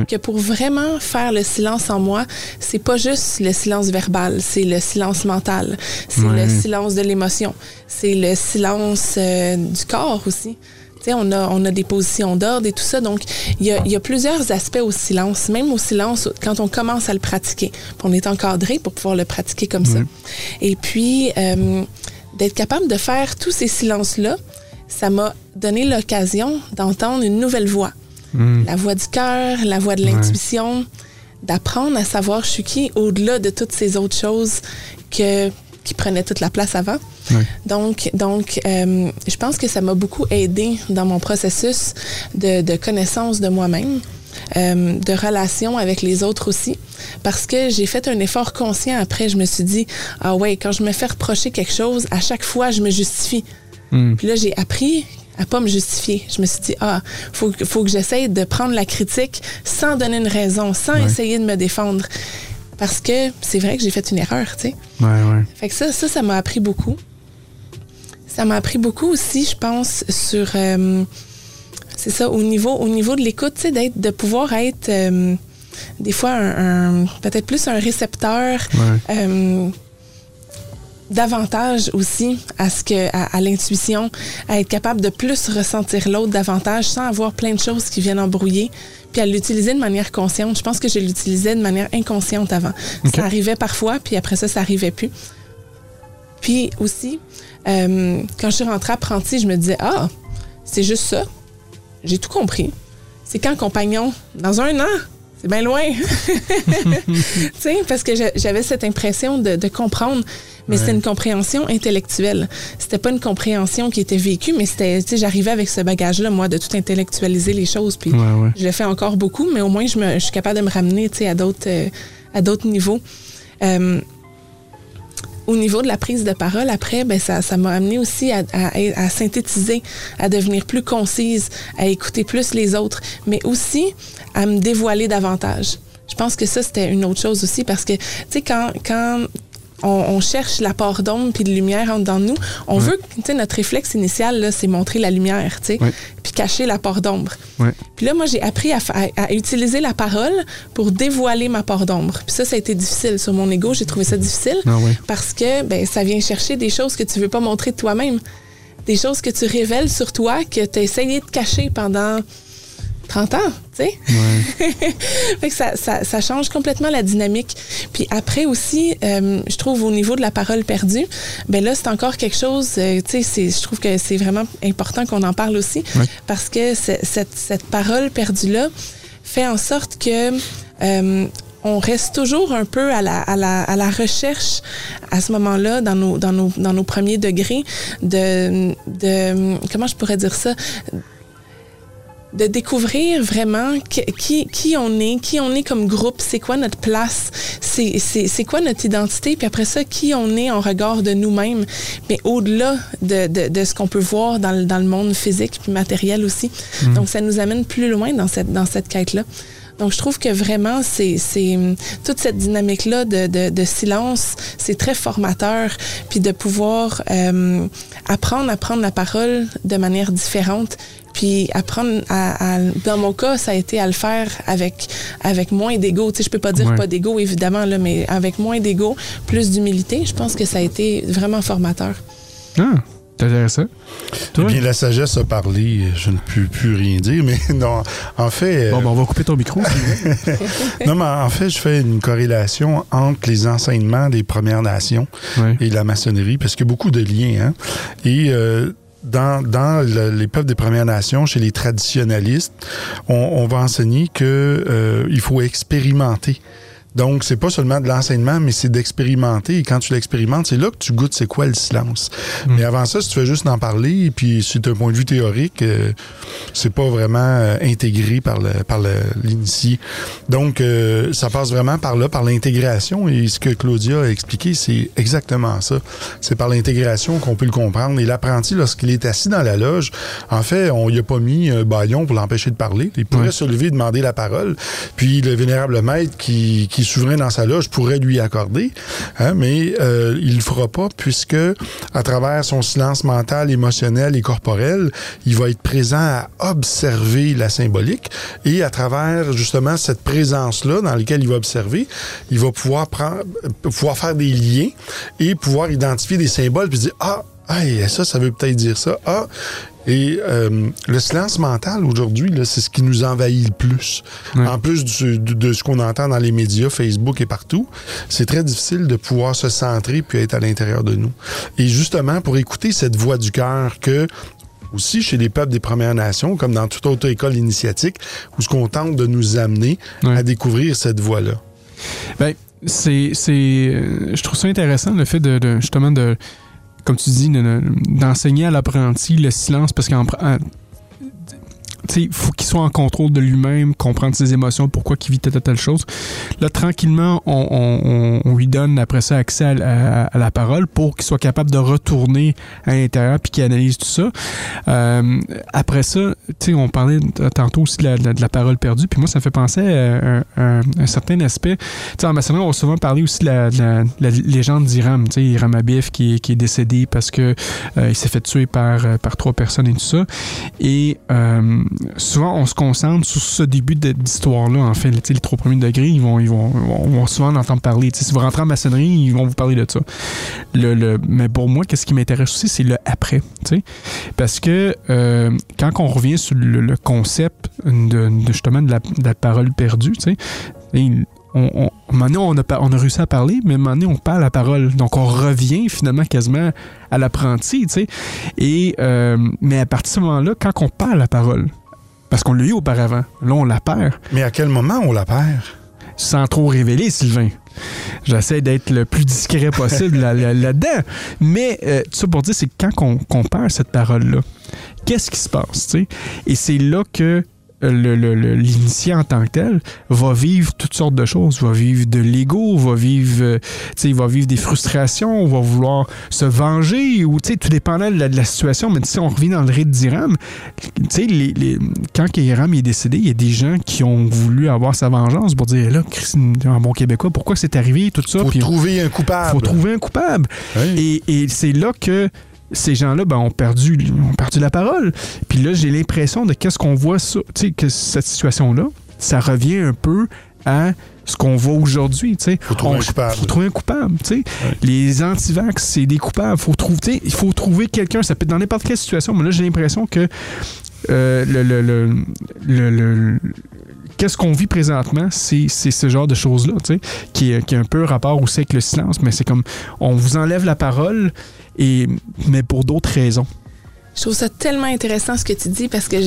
D: Que pour vraiment faire le silence en moi, c'est pas juste le silence verbal, c'est le silence mental, c'est le silence de l'émotion, c'est le silence euh, du corps aussi. On a, on a des positions d'ordre et tout ça. Donc, il y a, y a, plusieurs aspects au silence, même au silence quand on commence à le pratiquer. On est encadré pour pouvoir le pratiquer comme ça. Et puis, euh, d'être capable de faire tous ces silences-là, ça m'a donné l'occasion d'entendre une nouvelle voix. Hmm. La voix du cœur, la voix de l'intuition, d'apprendre à savoir je suis qui au-delà de toutes ces autres choses que, qui prenaient toute la place avant. Donc, donc euh, je pense que ça m'a beaucoup aidé dans mon processus de, connaissance de moi-même. Euh, de relation avec les autres aussi. Parce que j'ai fait un effort conscient après. Je me suis dit, ah ouais, quand je me fais reprocher quelque chose, à chaque fois, je me justifie. Hmm. Puis là, j'ai appris à pas me justifier. Je me suis dit, ah, faut, faut que j'essaye de prendre la critique sans donner une raison, sans essayer de me défendre. Parce que c'est vrai que j'ai fait une erreur, tu sais.
C: Ouais, ouais.
D: Fait que ça, ça, ça m'a appris beaucoup. Ça m'a appris beaucoup aussi, je pense, sur. Euh, c'est ça, au niveau, au niveau de l'écoute, tu sais, de pouvoir être. Euh, des fois, un, peut-être plus un récepteur. Euh, davantage aussi à ce que à, l'intuition, à être capable de plus ressentir l'autre davantage sans avoir plein de choses qui viennent embrouiller, puis à l'utiliser de manière consciente. Je pense que je l'utilisais de manière inconsciente avant. Ça arrivait parfois, puis après ça, ça arrivait plus. Puis aussi, euh, quand je suis rentrée apprentie, je me disais ah, c'est juste ça. J'ai tout compris. C'est quand compagnon? Dans un an. C'est bien loin. tu sais, parce que j'avais cette impression de, de comprendre mais c'était une compréhension intellectuelle. C'était pas une compréhension qui était vécue, mais c'était, tu sais, j'arrivais avec ce bagage-là, moi, de tout intellectualiser les choses. Puis je le fais encore beaucoup, mais au moins, je, me, je suis capable de me ramener, tu sais, à d'autres, euh, à d'autres niveaux. Euh, au niveau de la prise de parole, après, ben ça, ça m'a amené aussi à, à, synthétiser, à devenir plus concise, à écouter plus les autres, mais aussi à me dévoiler davantage. Je pense que ça, c'était une autre chose aussi parce que, tu sais, quand, quand on, cherche l'apport d'ombre puis de lumière en dedans de nous. On veut, tu sais, notre réflexe initial, c'est montrer la lumière, tu sais, puis cacher l'apport d'ombre. Puis là, moi, j'ai appris à, utiliser la parole pour dévoiler ma part d'ombre. Puis ça, ça a été difficile. Sur mon ego, j'ai trouvé ça difficile
C: ah
D: parce que ben, ça vient chercher des choses que tu veux pas montrer de toi-même. Des choses que tu révèles sur toi, que tu as essayé de cacher pendant 30 ans, tu sais. fait que ça, ça, ça, change complètement la dynamique. Puis après aussi, euh, je trouve au niveau de la parole perdue, ben là, c'est encore quelque chose, euh, tu sais, je trouve que c'est vraiment important qu'on en parle aussi parce que cette, cette parole perdue-là fait en sorte que euh, on reste toujours un peu à la, à la, à la recherche à ce moment-là, dans nos, dans, nos, dans nos premiers degrés, de, de, comment je pourrais dire ça, de découvrir vraiment qui, qui on est, qui on est comme groupe, c'est quoi notre place, c'est quoi notre identité, puis après ça, qui on est en regard de nous-mêmes, mais au-delà de, de, de, ce qu'on peut voir dans le, dans le monde physique puis matériel aussi. Mm. Donc, ça nous amène plus loin dans cette, dans cette quête-là. Donc, je trouve que vraiment, c'est toute cette dynamique-là de, de, de, silence, c'est très formateur, puis de pouvoir euh, apprendre à prendre la parole de manière différente, puis apprendre à, dans mon cas, ça a été à le faire avec avec moins d'ego. Tu sais, je peux pas dire pas d'ego évidemment là, mais avec moins d'ego, plus d'humilité. Je pense que ça a été vraiment formateur.
C: Ah. Intéressant.
B: Eh bien, la sagesse a parlé. Je ne peux plus rien dire, mais non, en fait.
C: Bon, ben, on va couper ton micro.
B: non, mais en fait, je fais une corrélation entre les enseignements des Premières Nations et la maçonnerie, parce qu'il y a beaucoup de liens. Hein? Et euh, dans, dans les peuples des Premières Nations, chez les traditionalistes, on, va enseigner qu'il euh, faut expérimenter Donc, c'est pas seulement de l'enseignement, mais c'est d'expérimenter. Et quand tu l'expérimentes, c'est là que tu goûtes c'est quoi le silence. Mm. Mais avant ça, si tu fais juste en parler, et puis c'est un point de vue théorique, euh, c'est pas vraiment euh, intégré par le, par l'initié. Donc, euh, ça passe vraiment par là, par l'intégration. Et ce que Claudia a expliqué, c'est exactement ça. C'est par l'intégration qu'on peut le comprendre. Et l'apprenti, lorsqu'il est assis dans la loge, en fait, on y a pas mis un baillon pour l'empêcher de parler. Il pourrait se lever et demander la parole. Puis le vénérable maître qui, qui souverain dans sa loge pourrait lui accorder. Hein, mais euh, il le fera pas puisque, à travers son silence mental, émotionnel et corporel, il va être présent à observer la symbolique et à travers justement cette présence-là dans laquelle il va observer, il va pouvoir prendre, pouvoir faire des liens et pouvoir identifier des symboles puis dire ah ça, ça veut peut-être dire ça. Ah, et euh, le silence mental aujourd'hui, c'est ce qui nous envahit le plus. En plus de, ce qu'on entend dans les médias, Facebook et partout, c'est très difficile de pouvoir se centrer puis être à l'intérieur de nous. Et justement, pour écouter cette voix du cœur que aussi chez les peuples des Premières Nations, comme dans toute autre école initiatique, où ce qu'on tente de nous amener à découvrir cette voie-là.
C: Ben, c'est, je trouve ça intéressant le fait de justement de comme tu dis, d'enseigner à l'apprenti le silence parce qu'en il faut qu'il soit en contrôle de lui-même, comprendre ses émotions, pourquoi il vit telle, telle chose. Là, tranquillement, on, lui donne après ça accès à, la parole pour qu'il soit capable de retourner à l'intérieur puis qu'il analyse tout ça. Euh, après ça, on parlait tantôt aussi de la, parole perdue, puis moi, ça me fait penser à, un certain aspect. en maçonnerie, on va souvent parler aussi de la, légende d'Iram, Iram Abif qui, qui, est décédé parce que euh, il s'est fait tuer par, par trois personnes et tout ça. Et euh, souvent, on se concentre sur ce début d'histoire-là, en fait. les trois premiers degrés, ils vont, ils vont, souvent en entendre parler. si vous rentrez en maçonnerie, ils vont vous parler de ça. Le, mais pour moi, qu'est-ce qui m'intéresse aussi, c'est le après. Parce que euh, quand on revient sur le, concept de, justement de la, parole perdue, on, maintenant, on a, on a réussi à parler, mais maintenant, on parle la parole. Donc, on revient finalement quasiment à l'apprenti, tu sais. Euh, mais à partir de ce moment-là, quand on parle la parole, parce qu'on l'a eu auparavant, là, on la perd.
B: Mais à quel moment on la perd?
C: Sans trop révéler, Sylvain. J'essaie d'être le plus discret possible là-dedans. mais euh, tout ça pour dire, c'est quand on, perd cette parole-là, qu'est-ce qui se passe? sais? Et c'est là que l'initié en tant que tel va vivre toutes sortes de choses. Va vivre de l'ego, va vivre, euh, il va vivre des frustrations, va vouloir se venger, ou tout dépendant de la, situation. Mais si on revient dans le rite d'Iram, les, les, quand Iram est décédé, il y a des gens qui ont voulu avoir sa vengeance pour dire là, en bon québécois, pourquoi c'est arrivé, tout ça.
B: Faut trouver un coupable.
C: Faut trouver un coupable. Et, et c'est là que ces gens-là ben, ont, perdu, ont perdu la parole. Puis là, j'ai l'impression de qu'est-ce qu'on voit, tu sais, que cette situation-là, ça revient un peu à ce qu'on voit aujourd'hui. Il
B: faut trouver un coupable.
C: faut trouver un coupable. Les antivax, c'est des coupables. Faut trouver, il faut trouver quelqu'un. Ça peut être dans n'importe quelle situation, mais là, j'ai l'impression que euh, le, le, le, qu'est-ce qu'on vit présentement, c'est ce genre de choses-là, qui, qui a un peu rapport aussi avec le silence, mais c'est comme on vous enlève la parole, et, mais pour d'autres raisons.
D: Je trouve ça tellement intéressant ce que tu dis parce que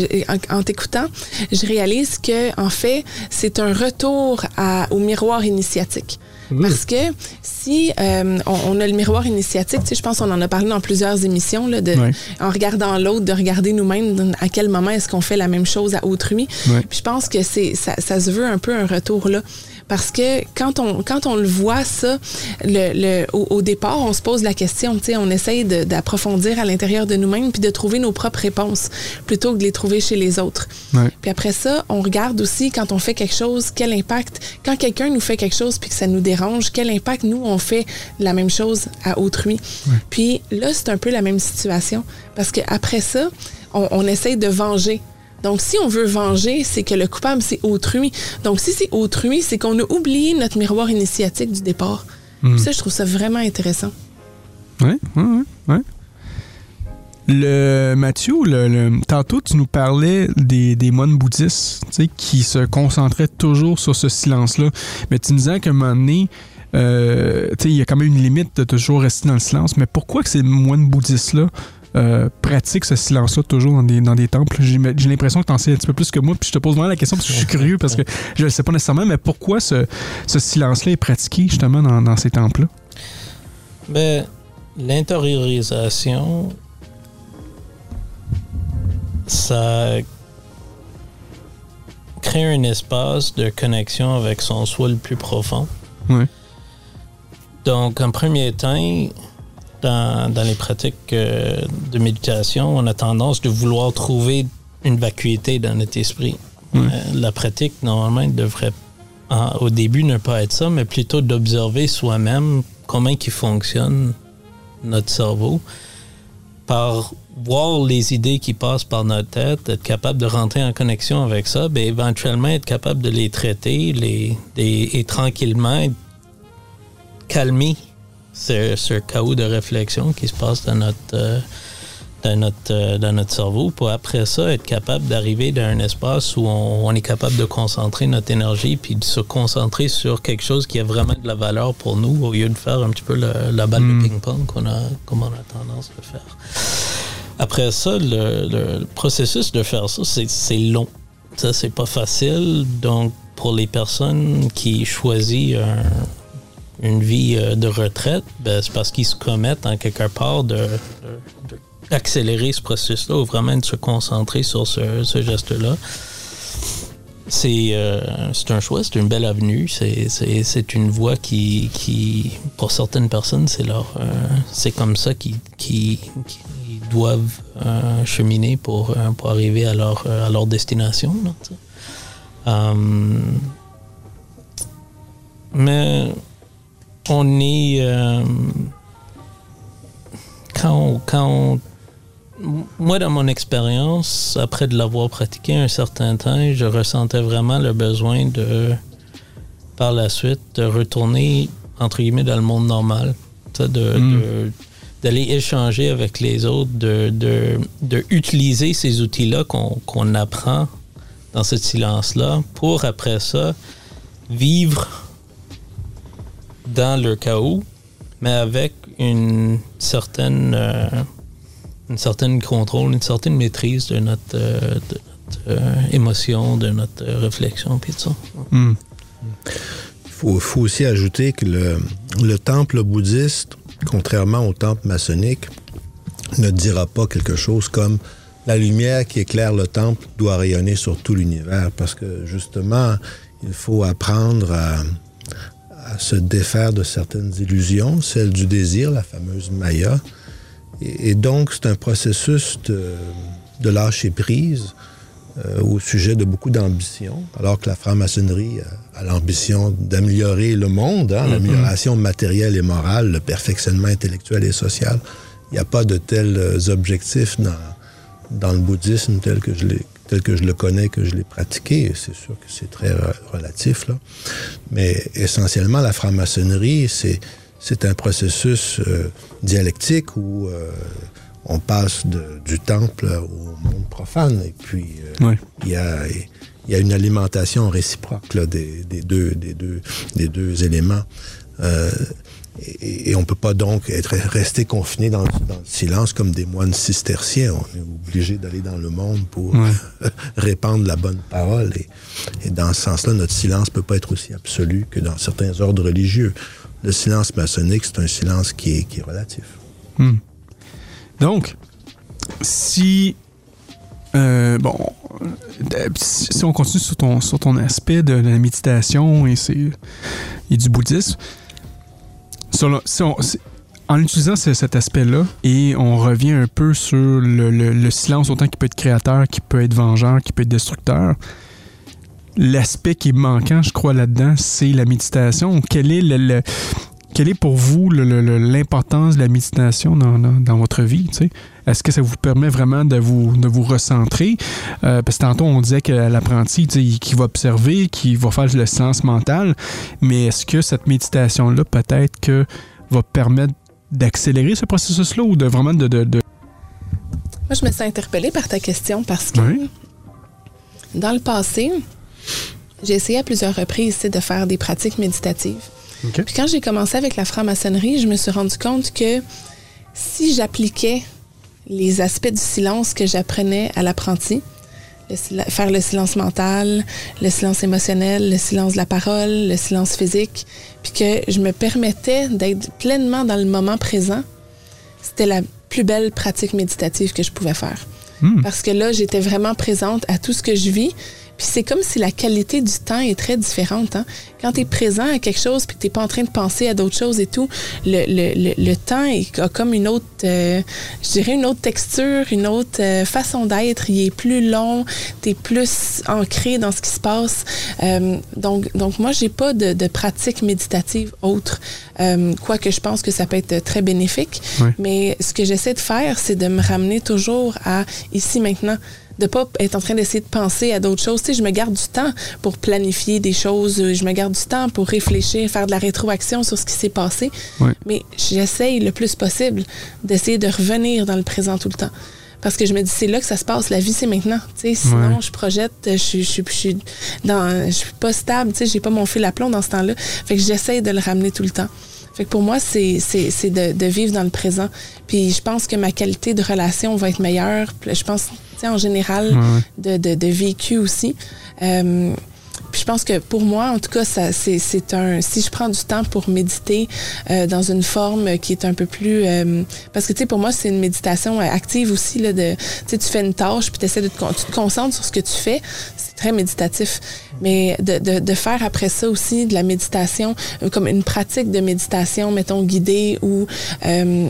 D: en, t'écoutant, je réalise que en fait, c'est un retour à, au miroir initiatique. Parce que si euh, on, a le miroir initiatique, tu sais, je pense qu'on en a parlé dans plusieurs émissions, là, de, en regardant l'autre, de regarder nous-mêmes à quel moment est-ce qu'on fait la même chose à autrui. Puis je pense que c'est ça, ça se veut un peu un retour là. Parce que quand on, quand on le voit, ça, le, le au, départ, on se pose la question, tu sais, on essaye d'approfondir à l'intérieur de nous-mêmes puis de trouver nos propres réponses plutôt que de les trouver chez les autres. Puis après ça, on regarde aussi quand on fait quelque chose, quel impact, quand quelqu'un nous fait quelque chose puis que ça nous dérange, quel impact nous, on fait la même chose à autrui. Puis là, c'est un peu la même situation parce qu'après ça, on, on essaye de venger donc, si on veut venger, c'est que le coupable, c'est autrui. Donc, si c'est autrui, c'est qu'on a oublié notre miroir initiatique du départ. Hmm. Ça, je trouve ça vraiment intéressant.
C: Oui, oui, oui. Le Mathieu, le, tantôt tu nous parlais des, des moines bouddhistes qui se concentraient toujours sur ce silence-là. Mais tu nous disais qu'à un moment donné, euh, il y a quand même une limite de toujours rester dans le silence. Mais pourquoi que ces moines bouddhistes-là euh, pratiques ce silence-là toujours dans des, dans des temples. J'ai l'impression que tu en sais un petit peu plus que moi, puis je te pose vraiment la question parce que je suis curieux, parce que je ne sais pas nécessairement, mais pourquoi ce, ce silence-là est pratiqué justement dans, dans ces temples-là?
E: Ben, l'intériorisation, ça crée un espace de connexion avec son soi le plus profond.
C: Oui.
E: Donc, en premier temps, dans, dans les pratiques euh, de méditation, on a tendance de vouloir trouver une vacuité dans notre esprit. Euh, la pratique, normalement, devrait en- au début ne pas être ça, mais plutôt d'observer soi-même comment il fonctionne notre cerveau par voir les idées qui passent par notre tête, être capable de rentrer en connexion avec ça, ben éventuellement être capable de les traiter les, les- et tranquillement calmer ce, ce chaos de réflexion qui se passe dans notre, euh, dans notre, euh, dans notre cerveau pour après ça être capable d'arriver dans un espace où on, on est capable de concentrer notre énergie puis de se concentrer sur quelque chose qui a vraiment de la valeur pour nous au lieu de faire un petit peu le- la balle de ping-pong qu'on a, comme on a tendance à faire. Après ça, le, le processus de faire ça, c'est c'est long. Ça, c'est pas facile. Donc, pour les personnes qui choisissent un- une vie euh, de retraite, ben, c'est parce qu'ils se commettent en quelque part de, d'accélérer ce processus-là ou vraiment de se concentrer sur ce, geste-là. C'est euh, un choix, c'est une belle avenue, c'est- une voie qui, qui, pour certaines personnes, c'est leur, euh, c'est comme ça qu'ils qui, doivent euh, cheminer pour, pour arriver à leur, à leur destination. mais on est. euh, quand on- quand on- moi, dans mon expérience, après de l'avoir pratiqué un certain temps, je ressentais vraiment le besoin de, par la suite, de retourner, entre guillemets, dans le monde normal. De,
C: Mm.
E: de- d'aller échanger avec les autres, de, de, de utiliser ces outils-là qu'on qu'on apprend dans ce silence-là pour, après ça, vivre dans le chaos, mais avec une certaine, euh, une certaine contrôle, une certaine maîtrise de notre, euh, de notre, euh, émotion, de notre euh, réflexion, puis tout ça.
C: Hmm.
F: Il faut, faut aussi ajouter que le, le temple bouddhiste, contrairement au temple maçonnique, ne dira pas quelque chose comme la lumière qui éclaire le temple doit rayonner sur tout l'univers parce que justement, il faut apprendre à, à se défaire de certaines illusions, celle du désir, la fameuse Maya. Et, et donc, c'est un processus de, de lâcher prise euh, au sujet de beaucoup d'ambition, alors que la franc-maçonnerie a, a l'ambition d'améliorer le monde, hein, l'amélioration matérielle et morale, le perfectionnement intellectuel et social. Il n'y a pas de tels euh, objectifs dans, dans le bouddhisme tel que je l'ai tel que je le connais, que je l'ai pratiqué. C'est sûr que c'est très re- relatif, là. Mais essentiellement, la franc-maçonnerie, c'est, c'est un processus euh, dialectique où euh, on passe de- du temple au monde profane. Et puis, euh,
C: Ouais.
F: il y a, il y a une alimentation réciproque là, des, des deux, des, deux, des deux éléments. Et, et on ne peut pas donc être resté confiné dans, dans le silence comme des moines cisterciens. On est obligé d'aller dans le monde pour
C: Ouais.
F: répandre la bonne parole. Et, et dans ce sens-là, notre silence ne peut pas être aussi absolu que dans certains ordres religieux. Le silence maçonnique, c'est un silence qui est, qui est relatif.
C: Hmm. Donc, si. euh, bon. Si on continue sur ton, sur ton aspect de la méditation et, et du bouddhisme, en utilisant ce- cet aspect-là, et on revient un peu sur le, le- le silence, autant qu'il peut être créateur, qu'il peut être vengeur, qu'il peut être destructeur, l'aspect qui est manquant, je crois, là-dedans, c'est la méditation. Quelle est pour vous l'importance de la méditation dans, votre vie? Est-ce que ça vous permet vraiment de vous, de vous recentrer? Euh, parce que tantôt, on disait que l'apprenti, qui va observer, qui va faire le silence mental, mais est-ce que cette méditation-là, peut-être que va permettre d'accélérer ce processus-là ou de vraiment de... de, de-
D: Moi, je me sens interpellée par ta question parce que
C: Oui.
D: dans le passé, j'ai essayé à plusieurs reprises de faire des pratiques méditatives. Puis quand j'ai commencé avec la franc-maçonnerie, je me suis rendu compte que si j'appliquais les aspects du silence que j'apprenais à l'apprenti. faire le silence mental, le silence émotionnel, le silence de la parole, le silence physique, puis que je me permettais d'être pleinement dans le moment présent. C'était la plus belle pratique méditative que je pouvais faire. Hmm. Parce que là, j'étais vraiment présente à tout ce que je vis, puis c'est comme si la qualité du temps est très différente. Hein? Quand tu es présent à quelque chose puis que tu n'es pas en train de penser à d'autres choses et tout, le, le, le, temps est, a comme une autre, euh, je dirais une autre texture, une autre euh, façon d'être. Il est plus long, tu es plus ancré dans ce qui se passe. Euh, donc, donc moi, j'ai pas de, de, pratique méditative autre. quoique je pense que ça peut être très bénéfique. Mais ce que j'essaie de faire, c'est de me ramener toujours à ici maintenant de pas être en train d'essayer de penser à d'autres choses. Tu sais, je me garde du temps pour planifier des choses, je me garde du temps pour réfléchir, faire de la rétroaction sur ce qui s'est passé. Mais j'essaye le plus possible d'essayer de revenir dans le présent tout le temps. Parce que je me dis, c'est là que ça se passe. La vie, c'est maintenant. Tu sais, sinon, je projette, je, je, je, je, suis dans, je suis pas stable. Tu sais, j'ai pas mon fil à plomb dans ce temps-là. Fait que j'essaye de le ramener tout le temps. Fait que pour moi, c'est de, de vivre dans le présent. Puis je pense que ma qualité de relation va être meilleure. Je pense en général, de, de, vécu aussi. Euh, puis je pense que pour moi, en tout cas, ça, c'est, un. Si je prends du temps pour méditer euh, dans une forme qui est un peu plus, euh, parce que tu sais, pour moi, c'est une méditation active aussi là. De, tu tu fais une tâche puis de, tu te concentres sur ce que tu fais. C'est très méditatif. Mais de, de, de, faire après ça aussi de la méditation, comme une pratique de méditation, mettons guidée ou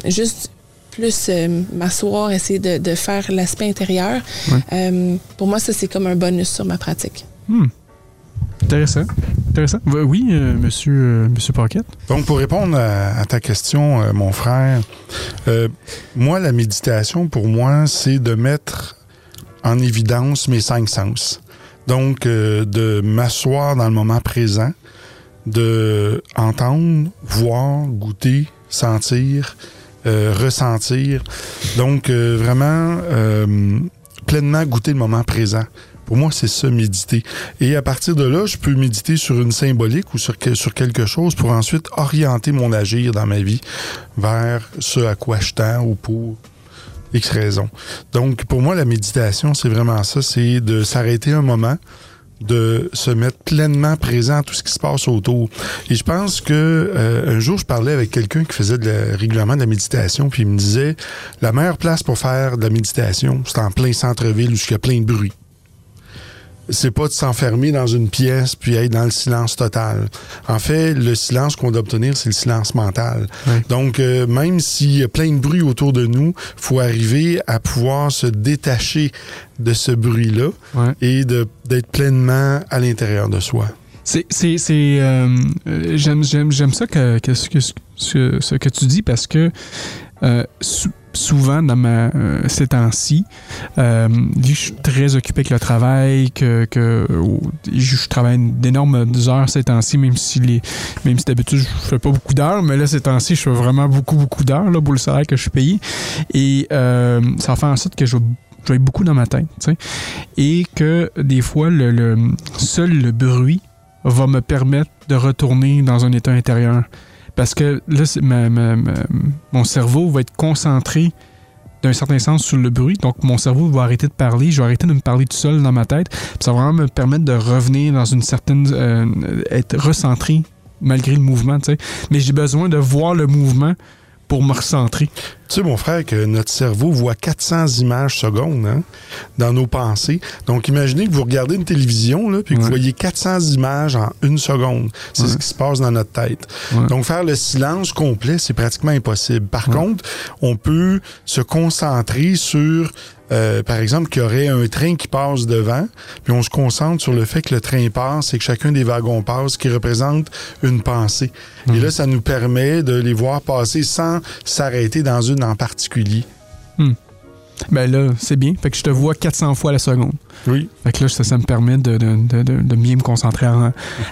D: juste plus euh, m'asseoir, essayer de, de faire l'aspect intérieur. Euh, pour moi, ça, c'est comme un bonus sur ma pratique.
C: Hmm. Intéressant. Intéressant. Oui, euh, monsieur, monsieur Paquette.
B: Donc, pour répondre à, ta question, mon frère, moi, la méditation, pour moi, c'est de mettre en évidence mes cinq sens. Donc, de m'asseoir dans le moment présent, de entendre, voir, goûter, sentir, euh, ressentir. Donc, euh, vraiment, euh, pleinement goûter le moment présent. Pour moi, c'est ça, méditer. Et à partir de là, je peux méditer sur une symbolique ou sur quelque chose pour ensuite orienter mon agir dans ma vie vers ce à quoi je tends ou pour X. Donc, pour moi, la méditation, c'est vraiment ça, c'est de s'arrêter un moment, de se mettre pleinement présent à tout ce qui se passe autour. Et je pense que euh, un jour, je parlais avec quelqu'un qui faisait de régulièrement de la méditation, puis il me disait la meilleure place pour faire de la méditation, c'est en plein centre-ville où il y a plein de bruit c'est pas de s'enfermer dans une pièce puis être dans le silence total. En fait, le silence qu'on doit obtenir, c'est le silence mental. Donc, euh, même s'il y a plein de bruit autour de nous, faut arriver à pouvoir se détacher de ce bruit-là et d'être pleinement à l'intérieur de soi.
C: C'est, c'est, euh, j'aime, j'aime, j'aime ça que, que, ce que tu dis parce que euh, souvent dans ma euh, ces temps-ci, euh, je suis très occupé avec le travail, que, que je travaille d'énormes heures ces temps-ci, même si les même si d'habitude je fais pas beaucoup d'heures, mais là ces temps-ci je fais vraiment beaucoup beaucoup d'heures pour le salaire que je suis payé et euh, ça fait en sorte que je vais beaucoup dans ma tête, et que des fois le, le seul le bruit va me permettre de retourner dans un état intérieur. Parce que là, mon cerveau va être concentré d'un certain sens sur le bruit. Donc, mon cerveau va arrêter de parler. Je vais arrêter de me parler tout seul dans ma tête. ça va vraiment me permettre de revenir dans une certaine. Euh, être recentré malgré le mouvement, Mais j'ai besoin de voir le mouvement pour me recentrer.
B: Tu sais, mon frère, que notre cerveau voit 400 images secondes hein, dans nos pensées. Donc, imaginez que vous regardez une télévision, là, puis que vous voyez 400 images en une seconde. C'est ce qui se passe dans notre tête. Donc, faire le silence complet, c'est pratiquement impossible. Par contre, on peut se concentrer sur euh, par exemple, qu'il y aurait un train qui passe devant, puis on se concentre sur le fait que le train passe et que chacun des wagons passe, qui représente une pensée. Et mhm. là, ça nous permet de les voir passer sans s'arrêter dans une en particulier.
C: Hmm. Ben là, c'est bien. Fait que je te vois 400 fois la seconde.
B: Oui.
C: Fait que là, ça, me permet de, de, de, mieux me concentrer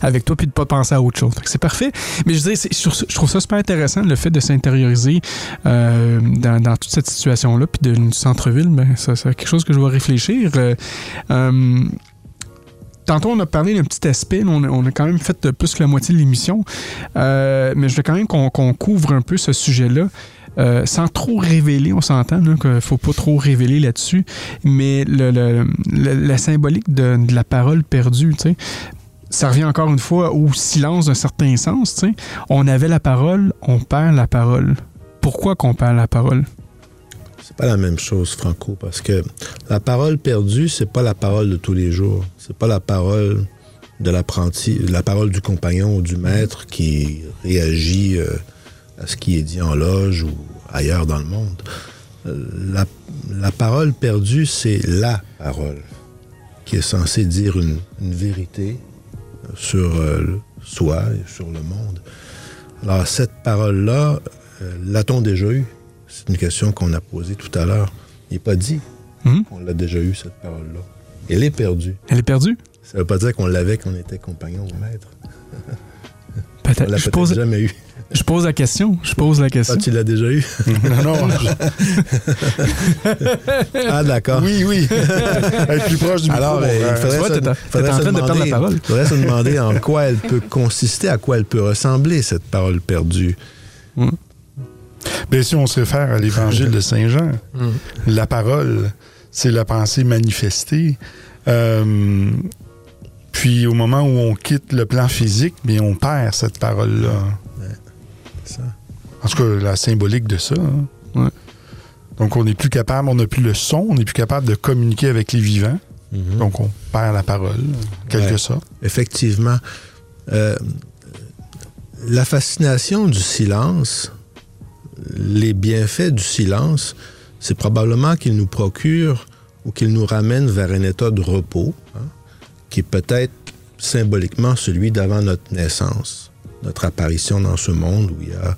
C: avec toi puis de pas penser à autre chose. c'est parfait. Mais je, dis, je trouve ça super intéressant, le fait de s'intérioriser euh, dans, toute cette situation-là. Puis de centre-ville, ben, ça, c'est quelque chose que je vais réfléchir. Euh, euh, tantôt, on a parlé d'un petit aspect. On a, quand même fait plus que la moitié de l'émission. mais je veux quand même qu'on couvre un peu ce sujet-là. Euh, sans trop révéler, on s'entend qu'il faut pas trop révéler là-dessus, mais le, la symbolique de, la parole perdue, ça revient encore une fois au silence d'un certain sens. On avait la parole, on perd la parole. Pourquoi qu'on perd la parole?
F: C'est pas la même chose, Franco, parce que la parole perdue, c'est pas la parole de tous les jours. C'est pas la parole de l'apprenti, la parole du compagnon ou du maître qui réagit euh, à ce qui est dit en loge ou ailleurs dans le monde. Euh, la, parole perdue, c'est la parole qui est censée dire une, vérité sur euh, soi et sur le monde. Alors, cette parole-là, l'a-t-on déjà eue? C'est une question qu'on a posée tout à l'heure. Il n'est pas dit hmm? qu'on l'a déjà eue, cette parole-là. Elle est perdue.
C: Elle est perdue?
F: Ça ne veut pas dire qu'on l'avait quand on était compagnon ou maître.
C: Peut-être. je pose... jamais eu. Je pose la question. Je pose la question.
F: Ah, tu l'as déjà eu? non, non. ah, d'accord.
B: Oui, oui. Être plus proche du
F: Alors,
B: micro.
F: Alors, il faudrait, se, faudrait en train de perdre la parole. Il faudrait se demander en quoi elle peut consister, à quoi elle peut ressembler, cette parole perdue.
B: Mm. Bien, si on se réfère à l'évangile de Saint Jean, mm. la parole, c'est la pensée manifestée. Euh, puis au moment où on quitte le plan physique, bien, on perd cette parole-là. En tout cas, la symbolique de ça. Hein. Donc on n'est plus capable, on n'a plus le son, on n'est plus capable de communiquer avec les vivants. Mhm. Donc on perd la parole, quelque sorte.
F: Effectivement. Euh, la fascination du silence, les bienfaits du silence, c'est probablement qu'il nous procure ou qu'il nous ramène vers un état de repos. Hein qui est peut-être symboliquement celui d'avant notre naissance, notre apparition dans ce monde où il y a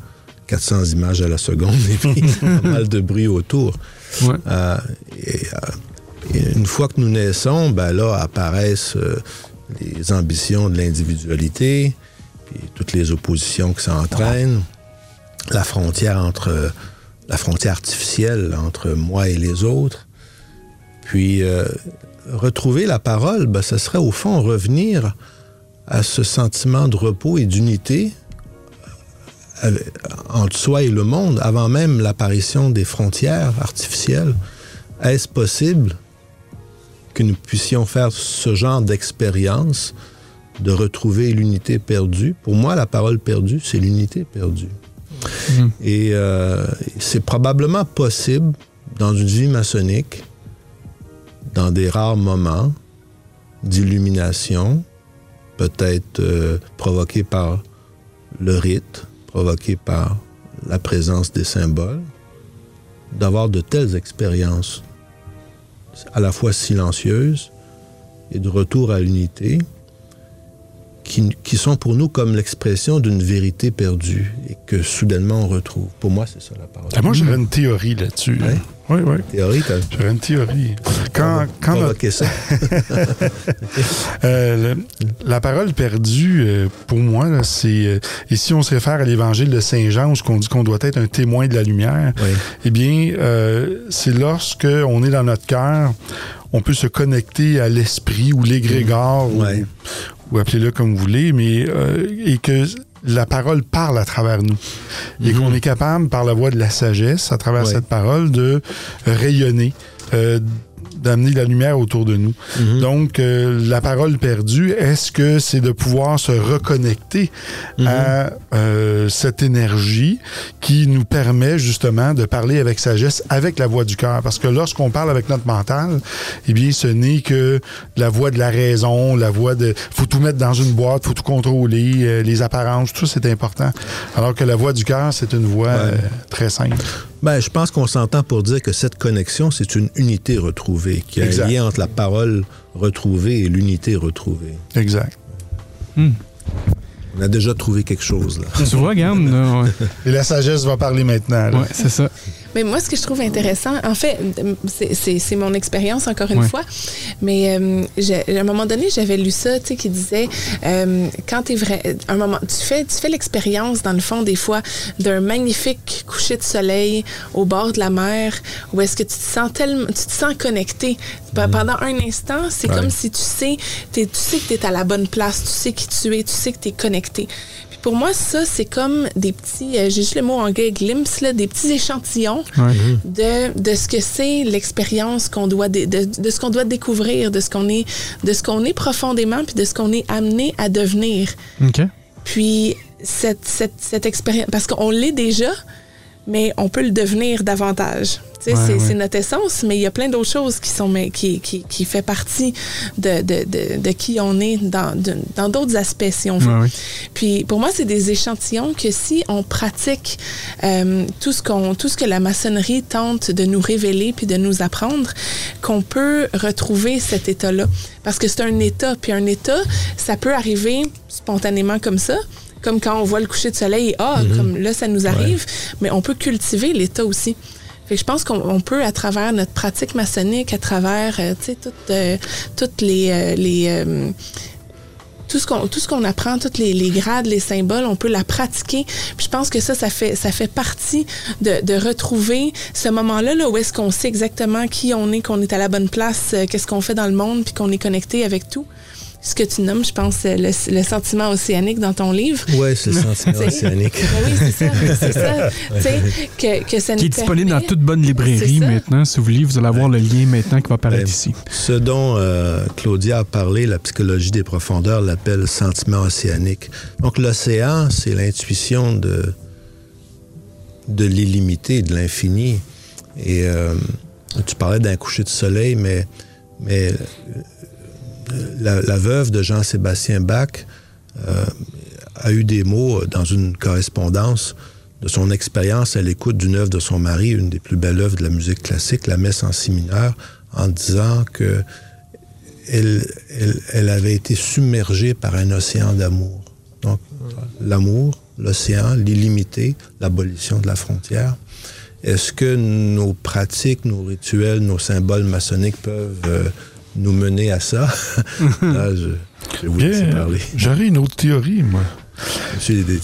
F: 400 images à la seconde et puis pas mal de bruit autour. Euh, et, une fois que nous naissons, ben là apparaissent euh, les ambitions de l'individualité, puis toutes les oppositions que ça entraîne, la frontière entre la frontière artificielle entre moi et les autres. Puis euh, retrouver la parole, ben, ce serait au fond revenir à ce sentiment de repos et d'unité euh, entre soi et le monde avant même l'apparition des frontières artificielles. Est-ce possible que nous puissions faire ce genre d'expérience de retrouver l'unité perdue? Pour moi, la parole perdue, c'est l'unité perdue. Mmh. Et euh, c'est probablement possible dans une vie maçonnique dans des rares moments d'illumination, peut-être euh, provoqués par le rite, provoqués par la présence des symboles, d'avoir de telles expériences à la fois silencieuses et de retour à l'unité, qui, sont pour nous comme l'expression d'une vérité perdue et que soudainement on retrouve. Pour moi, c'est ça la parole.
B: Ah, moi, j'aurais une théorie là-dessus. Oui, oui. oui.
F: Théorie,
B: J'aurais une théorie. Quand, quand
F: ça.
B: Euh, la parole perdue, euh, pour moi, c'est... Euh, et si on se réfère à l'évangile de Saint Jean, où on dit qu'on doit être un témoin de la lumière, eh bien, c'est lorsque on est dans notre cœur, on peut se connecter à l'esprit ou l'égrégore ou appelez-le comme vous voulez, mais et que la parole parle à travers nous. Et qu'on mhm. est capable, par la voix de la sagesse, à travers cette parole, de rayonner, euh, d'amener la lumière autour de nous. Mhm. Donc, euh, la parole perdue, est-ce que c'est de pouvoir se reconnecter mhm. à euh, cette énergie qui nous permet justement de parler avec sagesse, avec la voix du cœur? Parce que lorsqu'on parle avec notre mental, eh bien, ce n'est que la voix de la raison, la voix de... faut tout mettre dans une boîte, faut tout contrôler, euh, les apparences, tout c'est important. Alors que la voix du cœur, c'est une voix très simple.
F: Ben, je pense qu'on s'entend pour dire que cette connexion, c'est une unité retrouvée, qu'il y a un lien entre la parole retrouvée et l'unité retrouvée.
B: Exact.
F: Hmm. On a déjà trouvé quelque chose, là.
C: Tu vois, regarde.
B: Et la sagesse va parler maintenant.
C: Oui, c'est ça.
D: Mais moi, ce que je trouve intéressant, en fait, c'est mon expérience encore une fois, mais euh, à un moment donné, j'avais lu ça, tu sais, qui disait, euh, quand tu es vrai, un moment, tu fais, tu fais l'expérience, dans le fond, des fois, d'un magnifique coucher de soleil au bord de la mer, où est-ce que tu te sens tellement, tu te sens connecté. Mm. Pendant un instant, c'est comme si tu sais, tu sais que tu es à la bonne place, tu sais qui tu es, tu sais que tu es connecté. Pour moi, ça, c'est comme des petits, euh, j'ai juste le mot anglais, glimpse, là, des petits échantillons de, de ce que c'est l'expérience qu'on doit, de, de, ce qu'on doit découvrir, de ce qu'on est, de ce qu'on est profondément, puis de ce qu'on est amené à devenir. Puis, cette, cette, cette expérience, parce qu'on l'est déjà, mais on peut le devenir davantage. c'est notre essence, mais il y a plein d'autres choses qui sont qui, qui, qui fait partie de, de, de, qui on est dans dans d'autres aspects, si on veut. Puis pour moi, c'est des échantillons que si on pratique euh, tout ce qu'on tout ce que la maçonnerie tente de nous révéler puis de nous apprendre, qu'on peut retrouver cet état-là. Parce que c'est un état, puis un état, ça peut arriver spontanément comme ça, comme quand on voit le coucher de soleil, ah, mhm. comme là, ça nous arrive, mais on peut cultiver l'état aussi. Fait je pense qu'on peut, à travers notre pratique maçonnique, à travers, euh, tu sais, euh, toutes, les... Euh, les tout ce qu'on tout ce qu'on apprend toutes les, les, grades les symboles on peut la pratiquer puis je pense que ça ça fait ça fait partie de, de retrouver ce moment là là où est-ce qu'on sait exactement qui on est qu'on est à la bonne place qu'est-ce qu'on fait dans le monde puis qu'on est connecté avec tout ce que tu nommes, je pense, le, le sentiment océanique dans ton livre.
F: Oui, c'est le sentiment océanique.
D: oui, c'est ça. C'est ça. Que, que ça
C: qui est disponible dans toute bonne librairie maintenant. Si vous voulez, vous allez avoir le lien maintenant qui va apparaître ben, ici.
F: Ce dont euh, Claudia a parlé, la psychologie des profondeurs l'appelle sentiment océanique. Donc, l'océan, c'est l'intuition de, de l'illimité, de l'infini. Et euh, tu parlais d'un coucher de soleil, mais, mais la, veuve de Jean-Sébastien Bach euh, a eu des mots dans une correspondance de son expérience à l'écoute d'une œuvre de son mari, une des plus belles œuvres de la musique classique, la messe en si mineur, en disant que elle, avait été submergée par un océan d'amour. Donc, l'amour, l'océan, l'illimité, l'abolition de la frontière. Est-ce que nos pratiques, nos rituels, nos symboles maçonniques peuvent euh, nous mener à ça. Là, je,
B: je parler. J'aurais une autre théorie, moi.
F: J'ai des,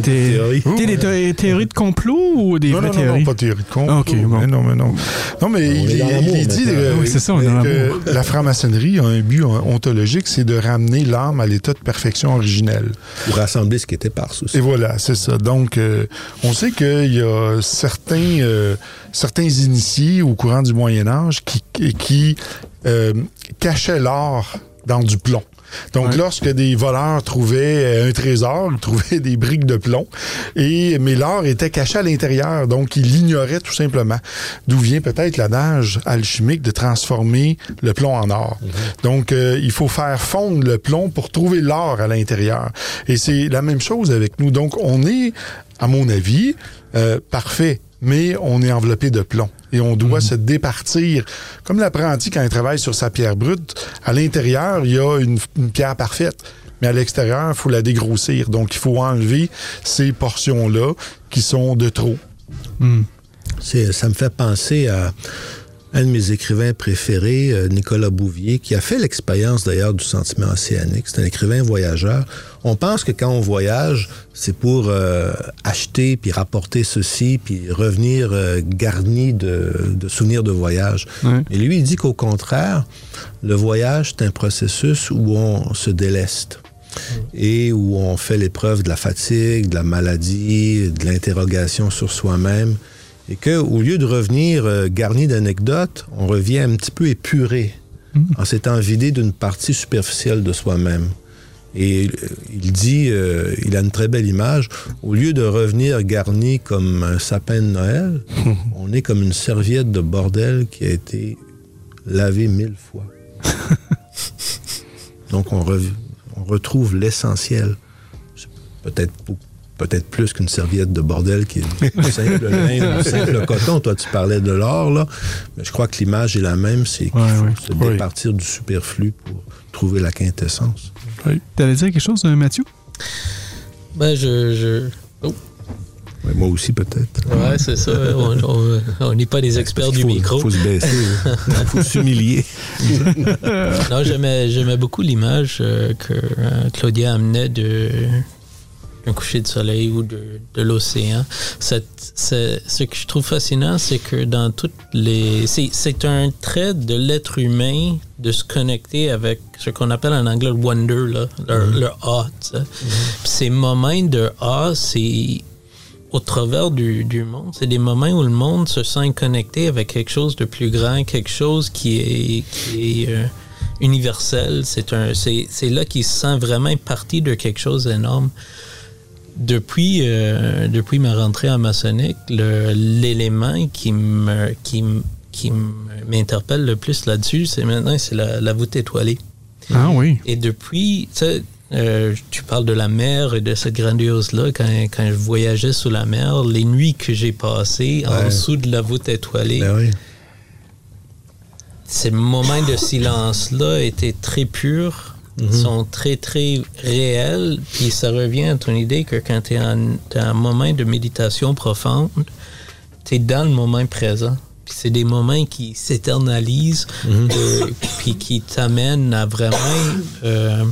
C: théories. des théories? De complot ou des
B: non,
C: vraies
B: non,
C: théories?
B: Non, pas théorie de complot. mais non, mais non. Non, mais il, il, dit que la franc-maçonnerie a un but ontologique, c'est de ramener l'âme à l'état de perfection originelle.
F: Ou rassembler ce qui était par
B: Et voilà, c'est ça. Donc, euh, on sait qu'il y a certains, euh, certains initiés au courant du Moyen Âge qui, qui euh, cachaient l'or dans du plomb. Donc, lorsque des voleurs trouvaient euh, un trésor, ils trouvaient des briques de plomb, et, mais l'or était caché à l'intérieur, donc ils l'ignoraient tout simplement. D'où vient peut-être l'adage alchimique de transformer le plomb en or. Mhm. Donc, euh, il faut faire fondre le plomb pour trouver l'or à l'intérieur. Et c'est la même chose avec nous. Donc, on est, à mon avis, euh, parfait mais on est enveloppé de plomb et on doit mhm. se départir. Comme l'apprenti, quand il travaille sur sa pierre brute, à l'intérieur, il y a une, pierre parfaite, mais à l'extérieur, il faut la dégrossir. Donc, il faut enlever ces portions-là qui sont de trop.
F: Hmm. Ça me fait penser à un de mes écrivains préférés, euh, Nicolas Bouvier, qui a fait l'expérience d'ailleurs du sentiment océanique. C'est un écrivain voyageur. On pense que quand on voyage, c'est pour euh, acheter, puis rapporter ceci, puis revenir euh, garni de, souvenirs de voyage. Et lui, il dit qu'au contraire, le voyage, c'est un processus où on se déleste et où on fait l'épreuve de la fatigue, de la maladie, de l'interrogation sur soi-même et qu'au lieu de revenir euh, garni d'anecdotes, on revient un petit peu épuré, mm. en s'étant vidé d'une partie superficielle de soi-même. Et euh, il dit, euh, il a une très belle image, au lieu de revenir garni comme un sapin de Noël, on est comme une serviette de bordel qui a été lavée mille fois. Donc on, on retrouve l'essentiel. Peut-être peut-être plus qu'une serviette de bordel qui est simple lin, simple coton. Toi, tu parlais de l'or, là. Mais je crois que l'image est la même, c'est qu'il faut se départir du superflu pour trouver la quintessence.
C: Tu allais dire quelque chose, euh, Mathieu?
E: Ben, je... je... Oh.
F: moi aussi, peut-être.
E: Ouais, c'est ça. On n'est pas des experts du micro.
F: Il faut se baisser. Il faut s'humilier.
E: non, j'aimais beaucoup l'image euh, que euh, Claudia amenait de un coucher de soleil ou de, de l'océan. Ce que je trouve fascinant, c'est que dans toutes les... C'est un trait de l'être humain de se connecter avec ce qu'on appelle en anglais le wonder, là, le, awe. Mm-hmm. Ces moments de awe, c'est au travers du, du monde. C'est des moments où le monde se sent connecté avec quelque chose de plus grand, quelque chose qui est, qui est euh, universel. C'est là qu'il se sent vraiment partie de quelque chose d'énorme depuis, euh, depuis ma rentrée en maçonnique, l'élément qui me, qui, qui m'interpelle le plus là-dessus, c'est maintenant c'est la, voûte étoilée.
C: Ah oui.
E: Et depuis, euh, tu parles de la mer et de cette grandiose-là. Quand, quand, je voyageais sous la mer, les nuits que j'ai passées en dessous de la voûte étoilée,
F: ben oui.
E: ces moments de silence-là étaient très purs Mhm. sont très, très réels. Puis ça revient à ton idée que quand tu es en un moment de méditation profonde, tu es dans le moment présent. Puis c'est des moments qui s'éternalisent, mhm. puis qui t'amènent à vraiment euh,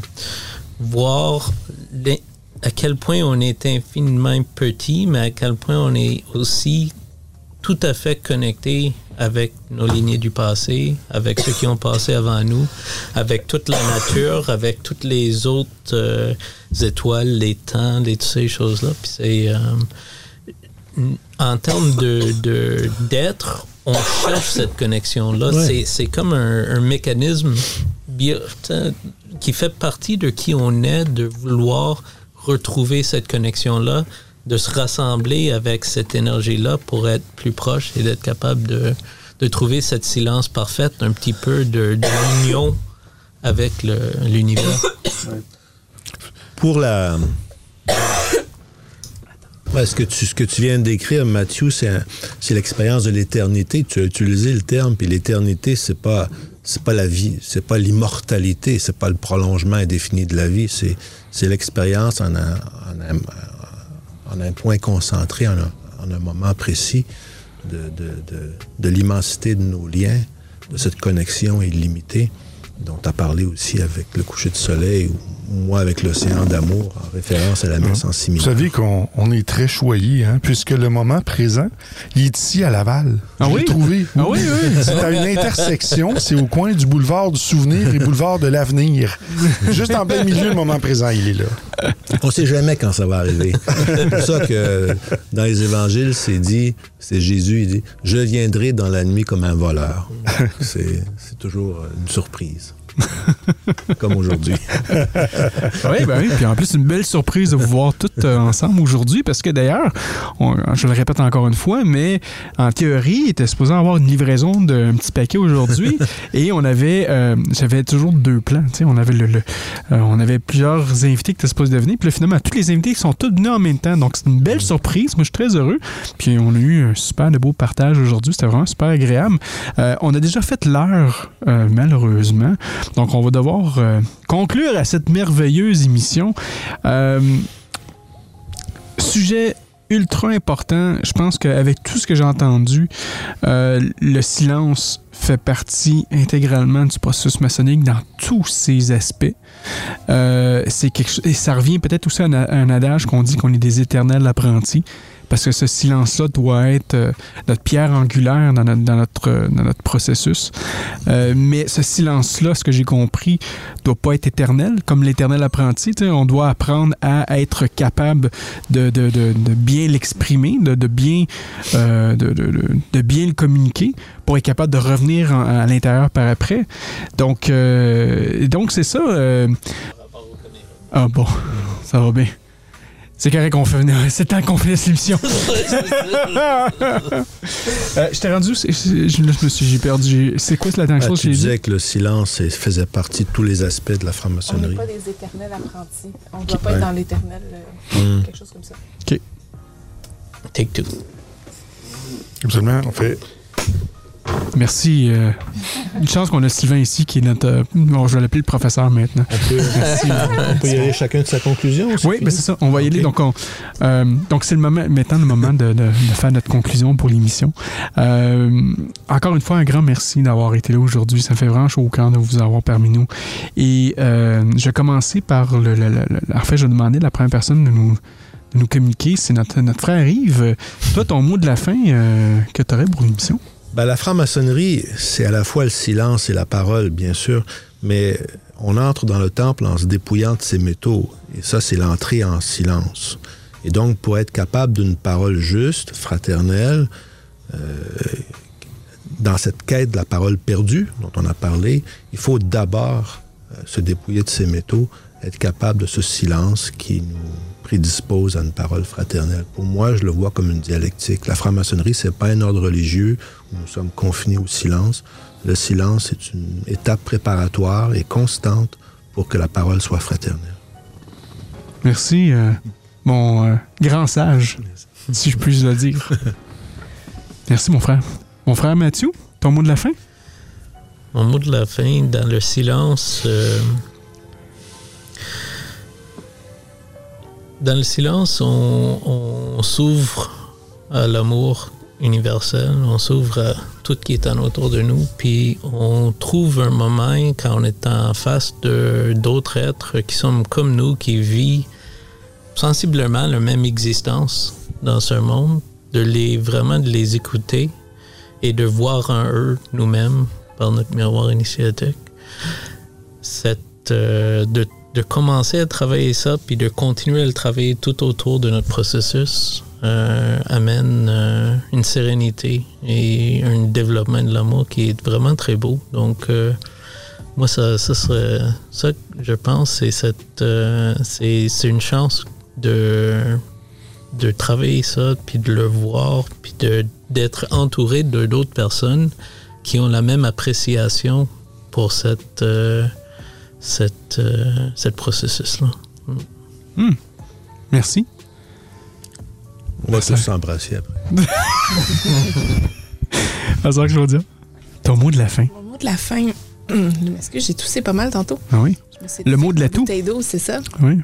E: voir à quel point on est infiniment petit, mais à quel point on est aussi tout à fait connecté avec nos lignées du passé, avec ceux qui ont passé avant nous, avec toute la nature, avec toutes les autres euh, étoiles, les temps, les, toutes ces choses-là. Puis c'est euh, en termes de d'être, on cherche cette connexion-là. C'est comme un, un mécanisme qui fait partie de qui on est, de vouloir retrouver cette connexion-là de se rassembler avec cette énergie-là pour être plus proche et d'être capable de, de, trouver cette silence parfaite, un petit peu de, d'union avec l'univers.
F: Pour la... ce, que tu, ce que tu viens de décrire, Mathieu, c'est, l'expérience de l'éternité. Tu as utilisé le terme, puis l'éternité, c'est pas c'est pas la vie, c'est pas l'immortalité, c'est pas le prolongement indéfini de la vie, c'est, c'est l'expérience en, en, en, en un point concentré, en un, moment précis, de, l'immensité de nos liens, de cette connexion illimitée dont tu as parlé aussi avec le coucher de soleil moi avec l'océan d'amour, en référence à la messe en
B: Vous savez qu'on est très choyé, hein, puisque le moment présent, il est ici à Laval.
C: Ah oui?
B: trouvé.
C: Ah oui, oui.
B: C'est à une intersection, c'est au coin du boulevard du souvenir et boulevard de l'avenir. Juste en plein milieu, le moment présent, il est là.
F: On sait jamais quand ça va arriver. C'est pour ça que dans les évangiles, c'est dit, c'est Jésus, il dit, je viendrai dans la nuit comme un voleur. C'est toujours une surprise. Comme aujourd'hui.
C: oui, ben oui. Puis en plus, une belle surprise de vous voir toutes euh, ensemble aujourd'hui parce que d'ailleurs, je le répète encore une fois, mais en théorie, il était supposé avoir une livraison d'un petit paquet aujourd'hui et on avait, euh, j'avais toujours deux plans. On avait, le, euh, on avait plusieurs invités qui étaient supposés venir. Puis là, finalement, tous les invités sont tous venus en même temps. Donc, c'est une belle surprise. Moi, je suis très heureux. Puis on a eu un super de beau partage aujourd'hui. C'était vraiment super agréable. on a déjà fait l'heure, malheureusement. Donc, on va devoir euh, conclure à cette merveilleuse émission. Euh, sujet ultra important. Je pense qu'avec tout ce que j'ai entendu, euh, le silence fait partie intégralement du processus maçonnique dans tous ses aspects. c'est et ça revient peut-être aussi à un adage qu'on dit qu'on est des éternels apprentis parce que ce silence-là doit être euh, notre pierre angulaire dans notre, notre processus. Euh, mais ce silence-là, ce que j'ai compris, doit pas être éternel, comme l'éternel apprenti. On doit apprendre à être capable de, bien l'exprimer, de, bien, euh, le communiquer pour être capable de revenir à l'intérieur par après. Donc, euh, donc c'est ça. Euh... Ah bon, ça va bien. C'est carré qu'on fait venir. C'est temps qu'on finisse l'émission. euh, je t'ai rendu. Je, me suis, j'ai perdu. C'est quoi la dernière ah, chose
F: que Tu disais que le silence faisait partie de tous les aspects de la franc-maçonnerie. On
D: n'est pas des éternels apprentis. On ne doit pas être dans l'éternel. Euh, hmm. Quelque chose comme ça. OK.
C: Take
E: two.
B: Absolument. On fait.
C: Merci. Euh, une chance qu'on a Sylvain ici qui est notre. Euh, bon, je vais l'appeler le professeur maintenant.
F: On peut, Merci, on peut y aller chacun de sa conclusion aussi.
C: Oui, mais c'est ça. On va y aller. Donc, euh, donc c'est le moment, maintenant le moment de, de, faire notre conclusion pour l'émission. encore une fois, un grand merci d'avoir été là aujourd'hui. Ça fait vraiment chaud au cœur de vous avoir parmi nous. Et je vais commencer par le, En fait, je vais demander à la première personne de nous nous communiquer. C'est notre, notre frère Yves. Toi, ton mot de la fin que tu aurais pour l'émission?
F: Ben, la franc-maçonnerie, c'est à la fois le silence et la parole, bien sûr, mais on entre dans le temple en se dépouillant de ses métaux. Et ça, c'est l'entrée en silence. Et donc, pour être capable d'une parole juste, fraternelle, euh, dans cette quête de la parole perdue dont on a parlé, il faut d'abord euh, se dépouiller de ses métaux, être capable de ce silence qui nous prédispose à une parole fraternelle. Pour moi, je le vois comme une dialectique. La franc-maçonnerie, c'est pas un ordre religieux nous sommes confinés au silence. Le silence est une étape préparatoire et constante pour que la parole soit fraternelle.
C: Merci, euh, mon euh, grand sage, si je puis le dire. Merci, mon frère. Mon frère Mathieu, ton mot de la fin?
E: Mon mot de la fin, dans le silence, euh, Dans le silence, on, s'ouvre à l'amour universel, on s'ouvre à tout qui est en autour de nous, puis on trouve un moment quand on est en face de d'autres êtres qui sont comme nous, qui vivent sensiblement la même existence dans ce monde, de les vraiment les écouter et de voir en eux nous-mêmes par notre miroir initiatique. Cette euh, de de commencer à travailler ça, puis de continuer à le travailler tout autour de notre processus, euh, amène euh, une sérénité et un développement de l'amour qui est vraiment très beau. Donc, euh, moi, ça, ça serait ça, je pense, c'est cette, c'est, une chance de de travailler ça, puis de le voir, puis de, d'être entouré de d'autres personnes qui ont la même appréciation pour cette cette, euh, processus-là.
C: Hmm. Merci.
F: On va tous s'embrasser après.
C: C'est ça que je veux dire. Ton mot de la fin.
D: Mon mot de la fin. Est-ce que j'ai toussé pas mal tantôt?
C: Ah oui. Le mot de la toux.
D: c'est ça?
C: Oui.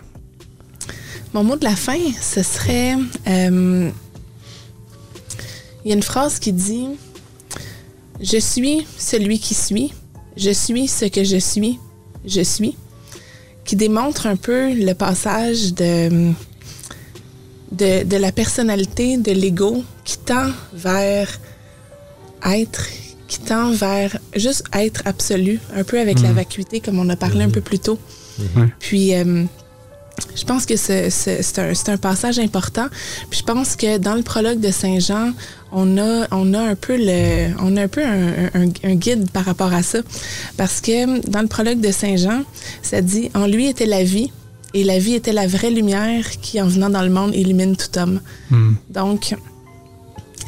D: Mon mot de la fin, ce serait. Euh, il y a une phrase qui dit Je suis celui qui suis. Je suis ce que je suis je suis, qui démontre un peu le passage de, de, la personnalité, de l'ego, qui tend vers être, qui tend vers juste être absolu, un peu avec la mm. vacuité, comme on a parlé un mm. peu plus tôt. Mm-hmm. Puis, euh, je pense que c'est un, passage important. Puis je pense que dans le prologue de Saint Jean, on a, on a un peu le, on a un peu un, guide par rapport à ça, parce que dans le prologue de Saint Jean, ça dit en lui était la vie. Et la vie était la vraie lumière qui, en venant dans le monde, illumine tout homme. Hmm. Donc,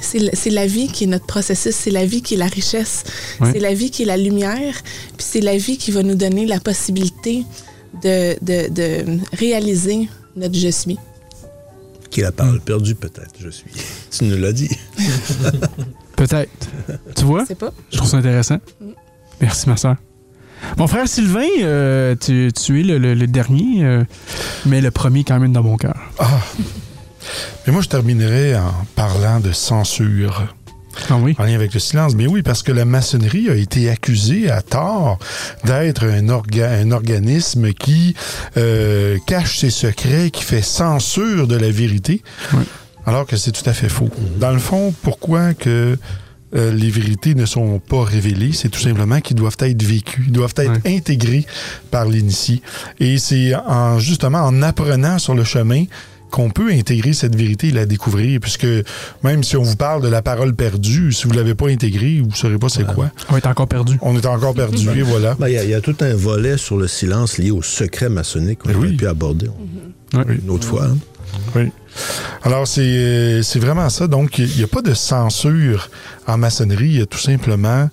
D: c'est la vie qui est notre processus, c'est la vie qui est la richesse, c'est la vie qui est la lumière, puis c'est la vie qui va nous donner la possibilité de, de, de réaliser notre je suis.
F: Qui la parole perdue, peut-être, je suis. Tu nous l'as dit.
C: peut-être. Tu vois?
D: Je sais pas.
C: Je trouve ça intéressant. Mm. Merci, ma soeur. Mon frère Sylvain, euh, tu, tu, es le, dernier, euh, mais le premier quand même dans mon cœur.
B: Ah. Mais moi, je terminerai en parlant de censure.
C: Ah oui?
B: En lien avec le silence. Mais oui, parce que la maçonnerie a été accusée à tort d'être un, un, organisme qui euh, cache ses secrets, qui fait censure de la vérité, alors que c'est tout à fait faux. Dans le fond, pourquoi que euh, les vérités ne sont pas révélées, c'est tout simplement qu'ils doivent être vécues, ils doivent être intégrés par l'initié. Et c'est en, justement en apprenant sur le chemin qu'on peut intégrer cette vérité et la découvrir, puisque même si on vous parle de la parole perdue, si vous ne l'avez pas intégrée, vous ne saurez pas c'est quoi.
C: On est encore perdu.
B: On est encore perdu, et voilà.
F: Ben, il y, a tout un volet sur le silence lié au secret maçonnique qu'on aurait pu aborder une autre fois. Hein.
B: Oui. Alors, c'est vraiment ça. Donc, il n'y a pas de censure en maçonnerie. Il y a tout simplement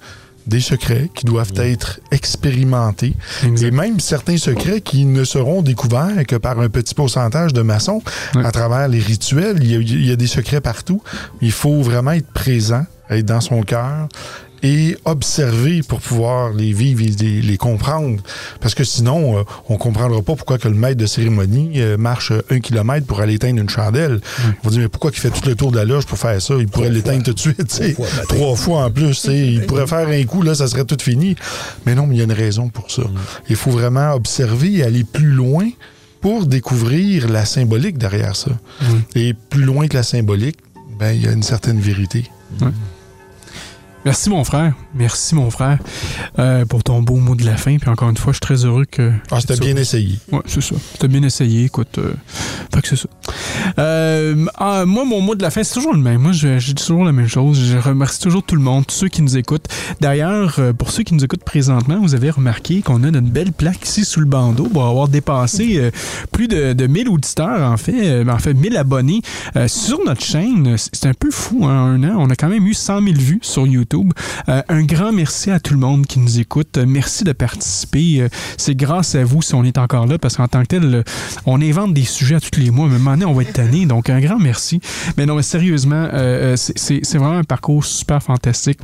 B: des secrets qui doivent être expérimentés et même certains secrets qui ne seront découverts que par un petit pourcentage de maçons à travers les rituels. Il y, a, des secrets partout. Il faut vraiment être présent, être dans son cœur et observer pour pouvoir les vivre et les, comprendre. Parce que sinon, on euh, on comprendra pas pourquoi que le maître de cérémonie euh, marche un kilomètre pour aller éteindre une chandelle. On va dire, mais pourquoi il fait tout le tour de la loge pour faire ça? Il pourrait l'éteindre tout de suite. Trois fois, Trois fois en plus. il pourrait faire un coup, là, ça serait tout fini. Mais non, mais il y a une raison pour ça. Mm. Il faut vraiment observer et aller plus loin pour découvrir la symbolique derrière ça. Mm. Et plus loin que la symbolique, ben, il y a une certaine vérité.
C: Merci mon frère. Merci mon frère euh, pour ton beau mot de la fin. Puis encore une fois, je suis très heureux que.
B: Ah, c'était bien essayé.
C: Oui, c'est ça. C'était bien essayé. Écoute, euh, fait que c'est ça. Euh, ah, moi, mon mot de la fin, c'est toujours le même. Moi, je, dis toujours la même chose. Je remercie toujours tout le monde, tous ceux qui nous écoutent. D'ailleurs, pour ceux qui nous écoutent présentement, vous avez remarqué qu'on a une belle plaque ici sous le bandeau pour avoir dépassé plus de, de 1000 auditeurs, en fait, en fait, 1000 abonnés sur notre chaîne. C'est un peu fou, hein, un an. On a quand même eu 100 000 vues sur YouTube. Euh, un grand merci à tout le monde qui nous écoute. Merci de participer. Euh, c'est grâce à vous si on est encore là, parce qu'en tant que tel, on invente des sujets à tous les mois. Mais maintenant, on va être tanné. Donc, un grand merci. Mais non, mais sérieusement, euh, c'est vraiment un parcours super fantastique.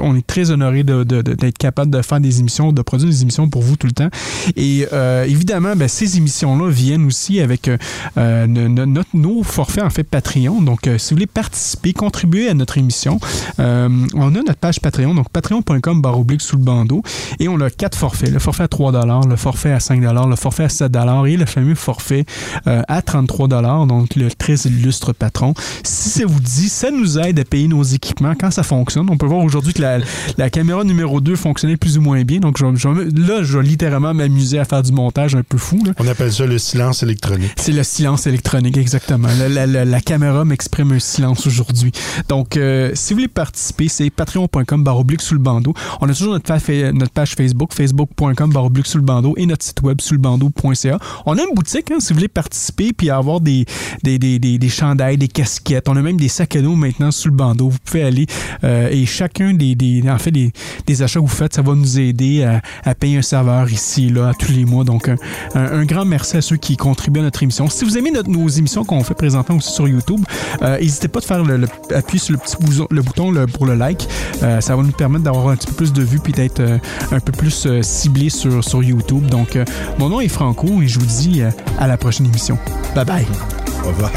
C: On est très honoré d'être capable de faire des émissions, de produire des émissions pour vous tout le temps. Et évidemment, ben, ces émissions-là viennent aussi avec nos forfaits, en fait, Patreon. Donc, si vous voulez participer, contribuer à notre émission, on a notre page Patreon, donc patreon.com oblique sous le bandeau. Et on a quatre forfaits. Le forfait à 3 le forfait à 5 le forfait à 7 et le fameux forfait euh, à 33 donc le très illustre patron. Si ça vous dit, ça nous aide à payer nos équipements quand ça fonctionne. On peut voir aujourd'hui que la, caméra numéro 2 fonctionnait plus ou moins bien. Donc là, je vais littéralement m'amuser à faire du montage un peu fou.
B: On appelle ça le silence électronique.
C: C'est le silence électronique, exactement. La, caméra m'exprime un silence aujourd'hui. Donc, euh, si vous voulez participer, c'est patreon patreon.com. On a toujours notre, page Facebook, facebook.com baroblique sous le bandeau et notre site web sous. On a une boutique, hein, si vous voulez participer puis avoir des, des, des, chandails, des casquettes. On a même des sacs à dos maintenant sous le bandeau. Vous pouvez aller euh, et chacun des, achats que vous faites, ça va nous aider à, payer un serveur ici, là, à tous les mois. Donc, un, grand merci à ceux qui contribuent à notre émission. Si vous aimez nos émissions qu'on fait présentement aussi sur YouTube, euh, n'hésitez pas à faire appuyer sur le petit bouton, le bouton pour le like. Euh, ça va nous permettre d'avoir un petit peu plus de vues puis d'être euh, un peu plus euh, ciblé sur, sur YouTube. Donc, mon nom est Franco et je vous dis à la prochaine émission. Bye bye.
F: Au revoir.